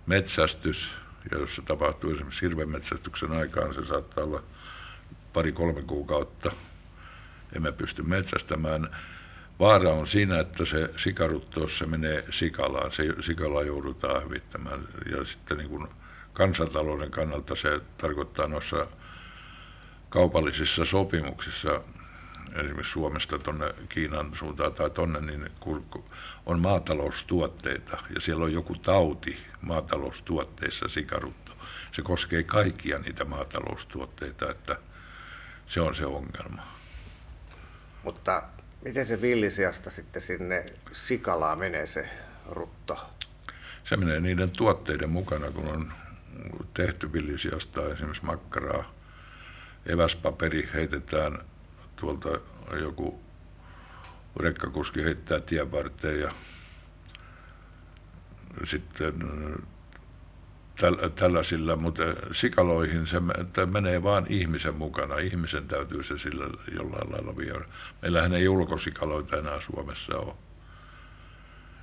metsästys, ja jos se tapahtuu esimerkiksi hirvemetsästyksen aikaan, se saattaa olla pari-kolme kuukautta. Emme pysty metsästämään. Vaara on siinä, että se sikarutto, jos se menee sikalaan, se sikala joudutaan hävittämään. Ja sitten niin kuin kansantalouden kannalta se tarkoittaa noissa kaupallisissa sopimuksissa, esimerkiksi Suomesta tuonne Kiinan suuntaan tai tuonne, niin on maataloustuotteita ja siellä on joku tauti maataloustuotteissa sikarutto. Se koskee kaikkia niitä maataloustuotteita, että se on se ongelma. Mutta miten se villisiasta sitten sinne sikalaan menee se rutto? Se menee niiden tuotteiden mukana, kun on tehty villisiasta esimerkiksi makkaraa. Eväspaperi heitetään tuolta joku rekkakuski heittää tien varteen ja sitten tällaisilla, mutta sikaloihin se menee vain ihmisen mukana. Ihmisen täytyy se sillä jollain lailla viedä. Meillähän ei ulkosikaloita enää Suomessa ole.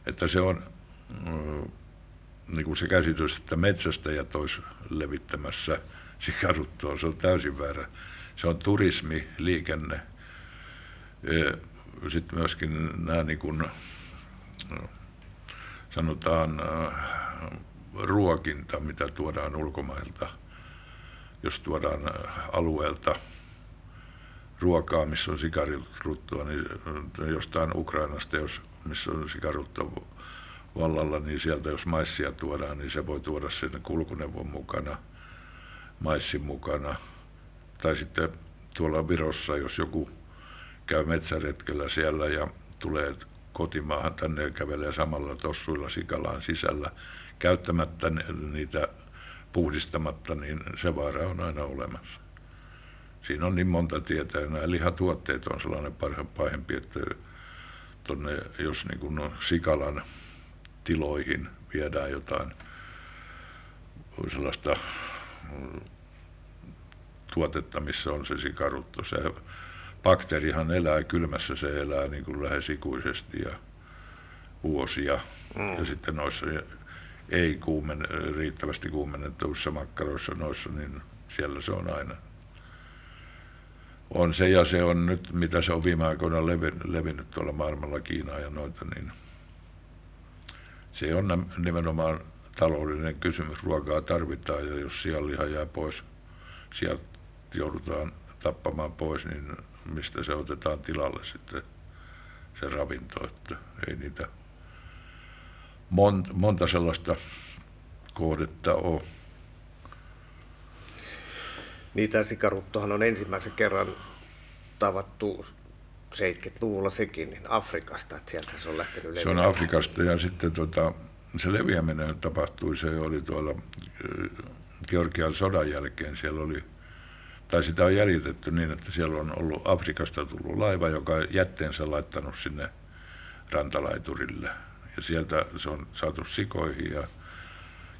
Että se on niin kuin se käsitys, että metsästäjät olisi levittämässä sikaruttoa, se on täysin väärä. Se on turismi, liikenne. Sitten myöskin nämä niin kuin, sanotaan ruokinta, mitä tuodaan ulkomailta, jos tuodaan alueelta ruokaa, missä on sikaruttua, niin jostain Ukrainasta, jos, missä on sikaruttua vallalla, niin sieltä jos maissia tuodaan, niin se voi tuoda sen kulkuneuvon mukana, maissin mukana. Tai sitten tuolla Virossa, jos joku käy metsäretkellä siellä ja tulee kotimaahan tänne ja kävelee samalla tossuilla sikalaan sisällä käyttämättä niitä puhdistamatta, niin se vaara on aina olemassa. Siinä on niin monta tietä ja nämä lihatuotteet on sellainen pahempi, että tonne, jos niin kuin sikalan tiloihin viedään jotain sellaista mm, tuotetta, missä on se sikarutto. Se bakteerihan elää kylmässä, se elää niin kuin lähes ikuisesti ja vuosia. Mm. Ja sitten noissa ei kuumen, riittävästi kuumennetuissa makkaroissa noissa, niin siellä se on aina. On se ja se on nyt, mitä se on viime aikoina levinnyt tuolla maailmalla Kiinaa ja noita, niin se on nimenomaan taloudellinen kysymys. Ruokaa tarvitaan ja jos sianliha jää pois, sieltä joudutaan tappamaan pois, niin mistä se otetaan tilalle sitten se ravinto, että ei niitä monta, monta sellaista kohdetta ole. Niitä sikaruttohan on ensimmäisen kerran tavattu 70-luvulla sekin, niin Afrikasta, että sieltä se on lähtenyt leviämään. Se on Afrikasta ja sitten tota, se leviäminen tapahtui, se oli tuolla Georgian sodan jälkeen, siellä oli, tai sitä on jäljitetty niin, että siellä on ollut Afrikasta tullut laiva, joka on jätteensä laittanut sinne rantalaiturille. Ja sieltä se on saatu sikoihin ja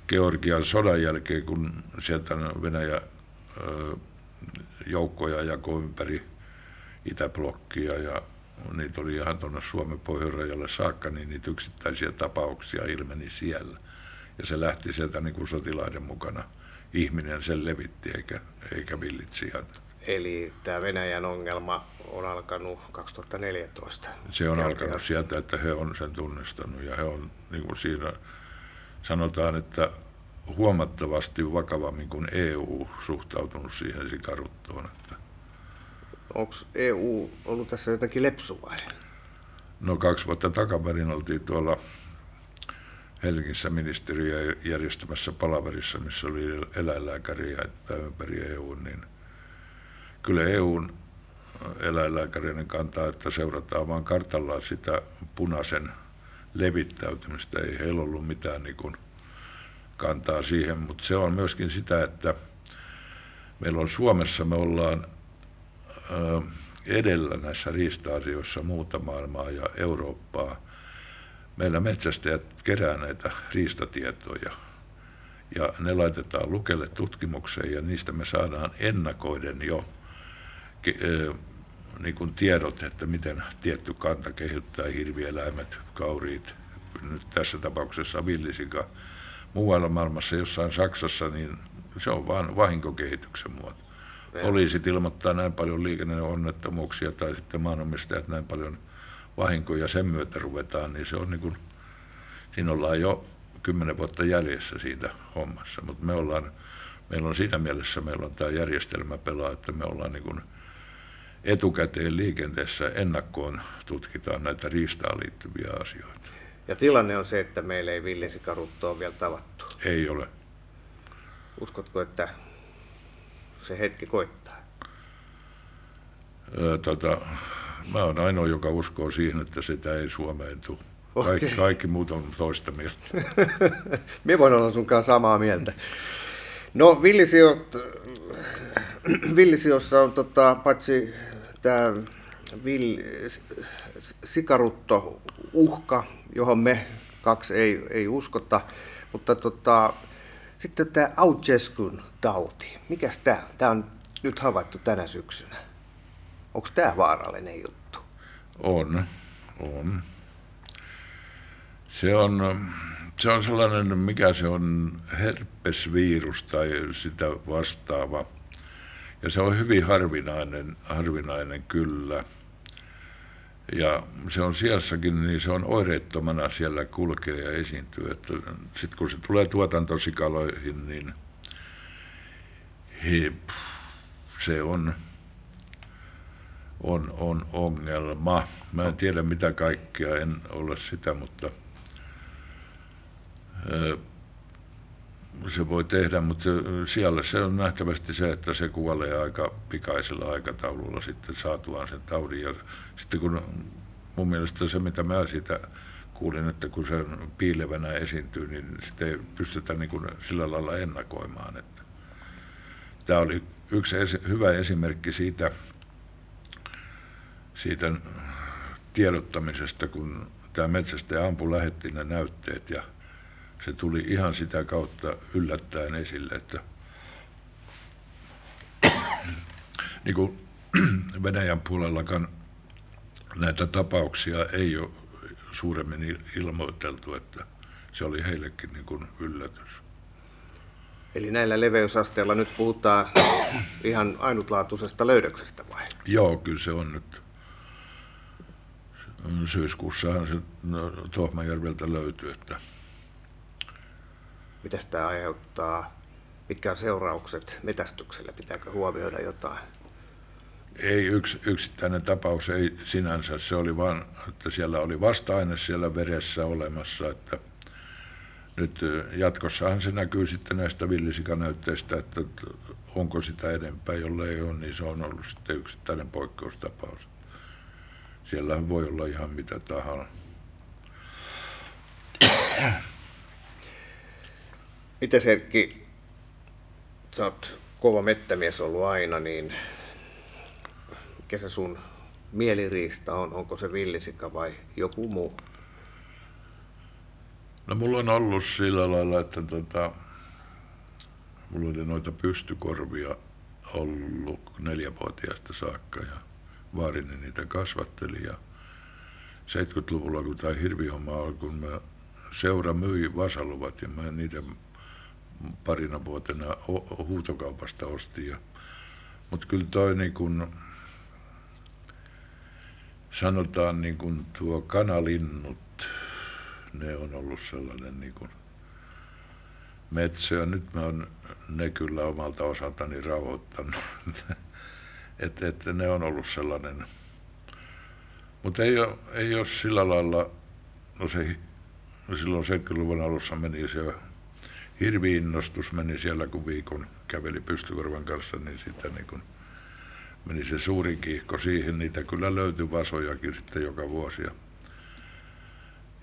Georgian sodan jälkeen, kun sieltä Venäjä joukkoja jako ympäri Itäblokkia ja niitä oli ihan tuonne Suomen pohjoisrajalle saakka, niin niitä yksittäisiä tapauksia ilmeni siellä. Ja se lähti sieltä niin kuin sotilaiden mukana. Ihminen sen levitti eikä, eikä villit sieltä. Eli tämä Venäjän ongelma on alkanut 2014. Se on alkanut sieltä, että he on sen tunnistanut ja he on niin kuin siinä sanotaan, että huomattavasti vakavammin kuin EU suhtautunut siihen sikaruttoon. Että Onko EU ollut tässä jotenkin lepsu vai? No kaksi vuotta takaperin oltiin tuolla Helsingissä ministeriö järjestämässä palaverissa, missä oli eläinlääkäriä että ympäri EU, niin kyllä EUn eläinlääkärien kantaa, että seurataan vaan kartalla sitä punaisen levittäytymistä. Ei heillä ollut mitään niin kuin kantaa siihen, mutta se on myöskin sitä, että meillä on Suomessa, me ollaan edellä näissä riista-asioissa muuta maailmaa ja Eurooppaa. Meillä metsästäjät kerää näitä riistatietoja ja ne laitetaan lukelle tutkimukseen ja niistä me saadaan ennakoiden jo niin kuin tiedot, että miten tietty kanta kehittää hirvieläimet, kauriit, nyt tässä tapauksessa villisika. Muualla maailmassa, jossain Saksassa, niin se on vain vahinkokehityksen muoto. Poliisit ilmoittaa näin paljon liikenneonnettomuuksia tai sitten maanomistajat näin paljon vahinkoja sen myötä ruvetaan, niin se on niin kuin, siinä ollaan jo kymmenen vuotta jäljessä siitä hommassa. Mutta me ollaan, meillä on siinä mielessä, meillä on tämä järjestelmä pelaa, että me ollaan niin kuin etukäteen liikenteessä ennakkoon tutkitaan näitä riistaan liittyviä asioita. Ja tilanne on se, että meillä ei villisikarutto ole vielä tavattu. Ei ole. Uskotko, että se hetki koittaa? Öö, tota, mä oon ainoa, joka uskoo siihen, että sitä ei Suomeen tule. Okay. Kaikki, kaikki muut on toista mieltä. *laughs* Me voin olla sunkaan samaa mieltä. No villisiot, villisiossa on tota, paitsi tämä vill, sikarutto uhka, johon me kaksi ei, ei uskota, mutta tota, sitten tämä Aucheskun tauti. Mikäs tämä on? Tämä on nyt havaittu tänä syksynä. Onko tämä vaarallinen juttu? On, on. Se on, se on sellainen, mikä se on, herpesvirus tai sitä vastaava. Ja se on hyvin harvinainen, harvinainen kyllä. Ja se on sijassakin, niin se on oireettomana siellä kulkee ja esiintyy. Sitten kun se tulee tuotantosikaloihin, niin he, se on, on, on ongelma. Mä en tiedä mitä kaikkea, en ole sitä, mutta se voi tehdä, mutta siellä se on nähtävästi se, että se kuolee aika pikaisella aikataululla sitten saatuaan sen taudin. Ja sitten kun mun mielestä se, mitä mä siitä kuulin, että kun se piilevänä esiintyy, niin sitä ei pystytä niin kuin sillä lailla ennakoimaan. Että tämä oli yksi esi- hyvä esimerkki siitä, siitä tiedottamisesta, kun tämä metsästäjä ampu lähetti ne näytteet ja se tuli ihan sitä kautta yllättäen esille, että *clears throat* niin kuin *clears throat* Venäjän puolellakaan näitä tapauksia ei ole suuremmin ilmoiteltu, että se oli heillekin niin kuin yllätys. Eli näillä leveysasteilla nyt puhutaan *clears throat* ihan ainutlaatuisesta löydöksestä vai? Joo, kyllä se on nyt. Syyskuussahan se no, Tohmajärveltä löytyy, että mitä tämä aiheuttaa, mitkä on seuraukset metästykselle, pitääkö huomioida jotain? Ei yks, yksittäinen tapaus, ei sinänsä. Se oli vain, että siellä oli vasta-aine siellä veressä olemassa, että nyt jatkossahan se näkyy sitten näistä villisikanäytteistä, että onko sitä enempää, jolle ei ole, niin se on ollut sitten yksittäinen poikkeustapaus. Siellä voi olla ihan mitä tahansa. Miten Erkki, sä oot kova mettämies ollut aina, niin mikä se sun mieliriista on? Onko se villisika vai joku muu? No mulla on ollut sillä lailla, että tota, mulla oli noita pystykorvia ollut neljävuotiaasta saakka ja vaarini niitä kasvatteli ja 70-luvulla, kun tämä hirvihomma alkoi, mä seura myi vasaluvat ja mä niitä parina vuotena huutokaupasta ostin. Ja, mutta kyllä toi niin kun, sanotaan niin kun tuo kanalinnut, ne on ollut sellainen niin kun metsä nyt mä oon ne kyllä omalta osaltani rauhoittanut. *laughs* että et ne on ollut sellainen, mutta ei ei ole sillä lailla, no se silloin 70-luvun alussa meni se hirvi innostus meni siellä, kun viikon käveli pystykorvan kanssa, niin sitten niin kun meni se suuri kiihko siihen. Niitä kyllä löytyi vasojakin sitten joka vuosi. Ja,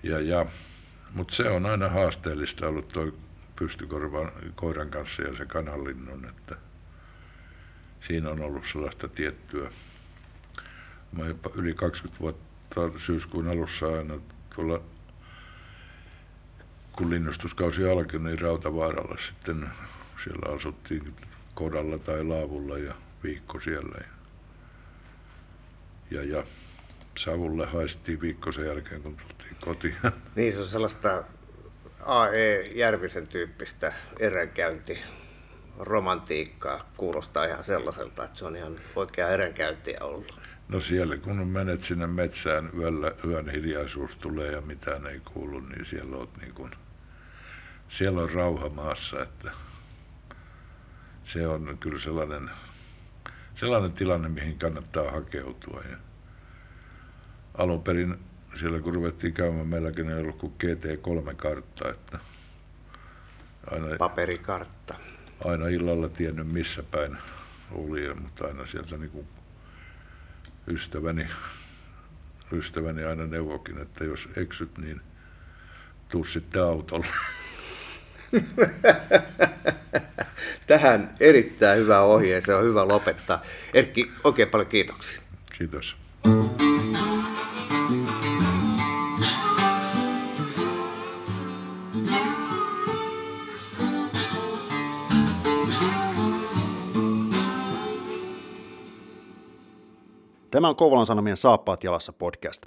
ja, ja mutta se on aina haasteellista ollut tuo pystykorvan koiran kanssa ja se kananlinnun, että siinä on ollut sellaista tiettyä. Mä jopa yli 20 vuotta syyskuun alussa aina tuolla kun linnustuskausi alkoi, niin Rautavaaralla sitten siellä asuttiin kodalla tai laavulla ja viikko siellä. Ja, ja, ja savulle haistiin viikko sen jälkeen, kun tultiin kotiin. *laughs* Niin, se on sellaista A.E. Järvisen tyyppistä eränkäynti romantiikkaa kuulostaa ihan sellaiselta, että se on ihan oikea eränkäyntiä ollut. No siellä kun menet sinne metsään, yöllä, yön hiljaisuus tulee ja mitään ei kuulu, niin siellä olet niin kuin siellä on rauha maassa, että se on kyllä sellainen, sellainen tilanne, mihin kannattaa hakeutua. Ja alun perin siellä kun ruvettiin käymään, meilläkin ei ollut kuin GT3-kartta, että aina, paperikartta. Aina illalla tiennyt missä päin oli, mutta aina sieltä niin kuin ystäväni, ystäväni aina neuvokin, että jos eksyt, niin tuu sitten autolla. *laughs* Tähän erittäin hyvä ohje, se on hyvä lopettaa. Erkki, oikein paljon kiitoksia. Kiitos. Tämä on Kouvolan Sanomien Saappaat jalassa podcast.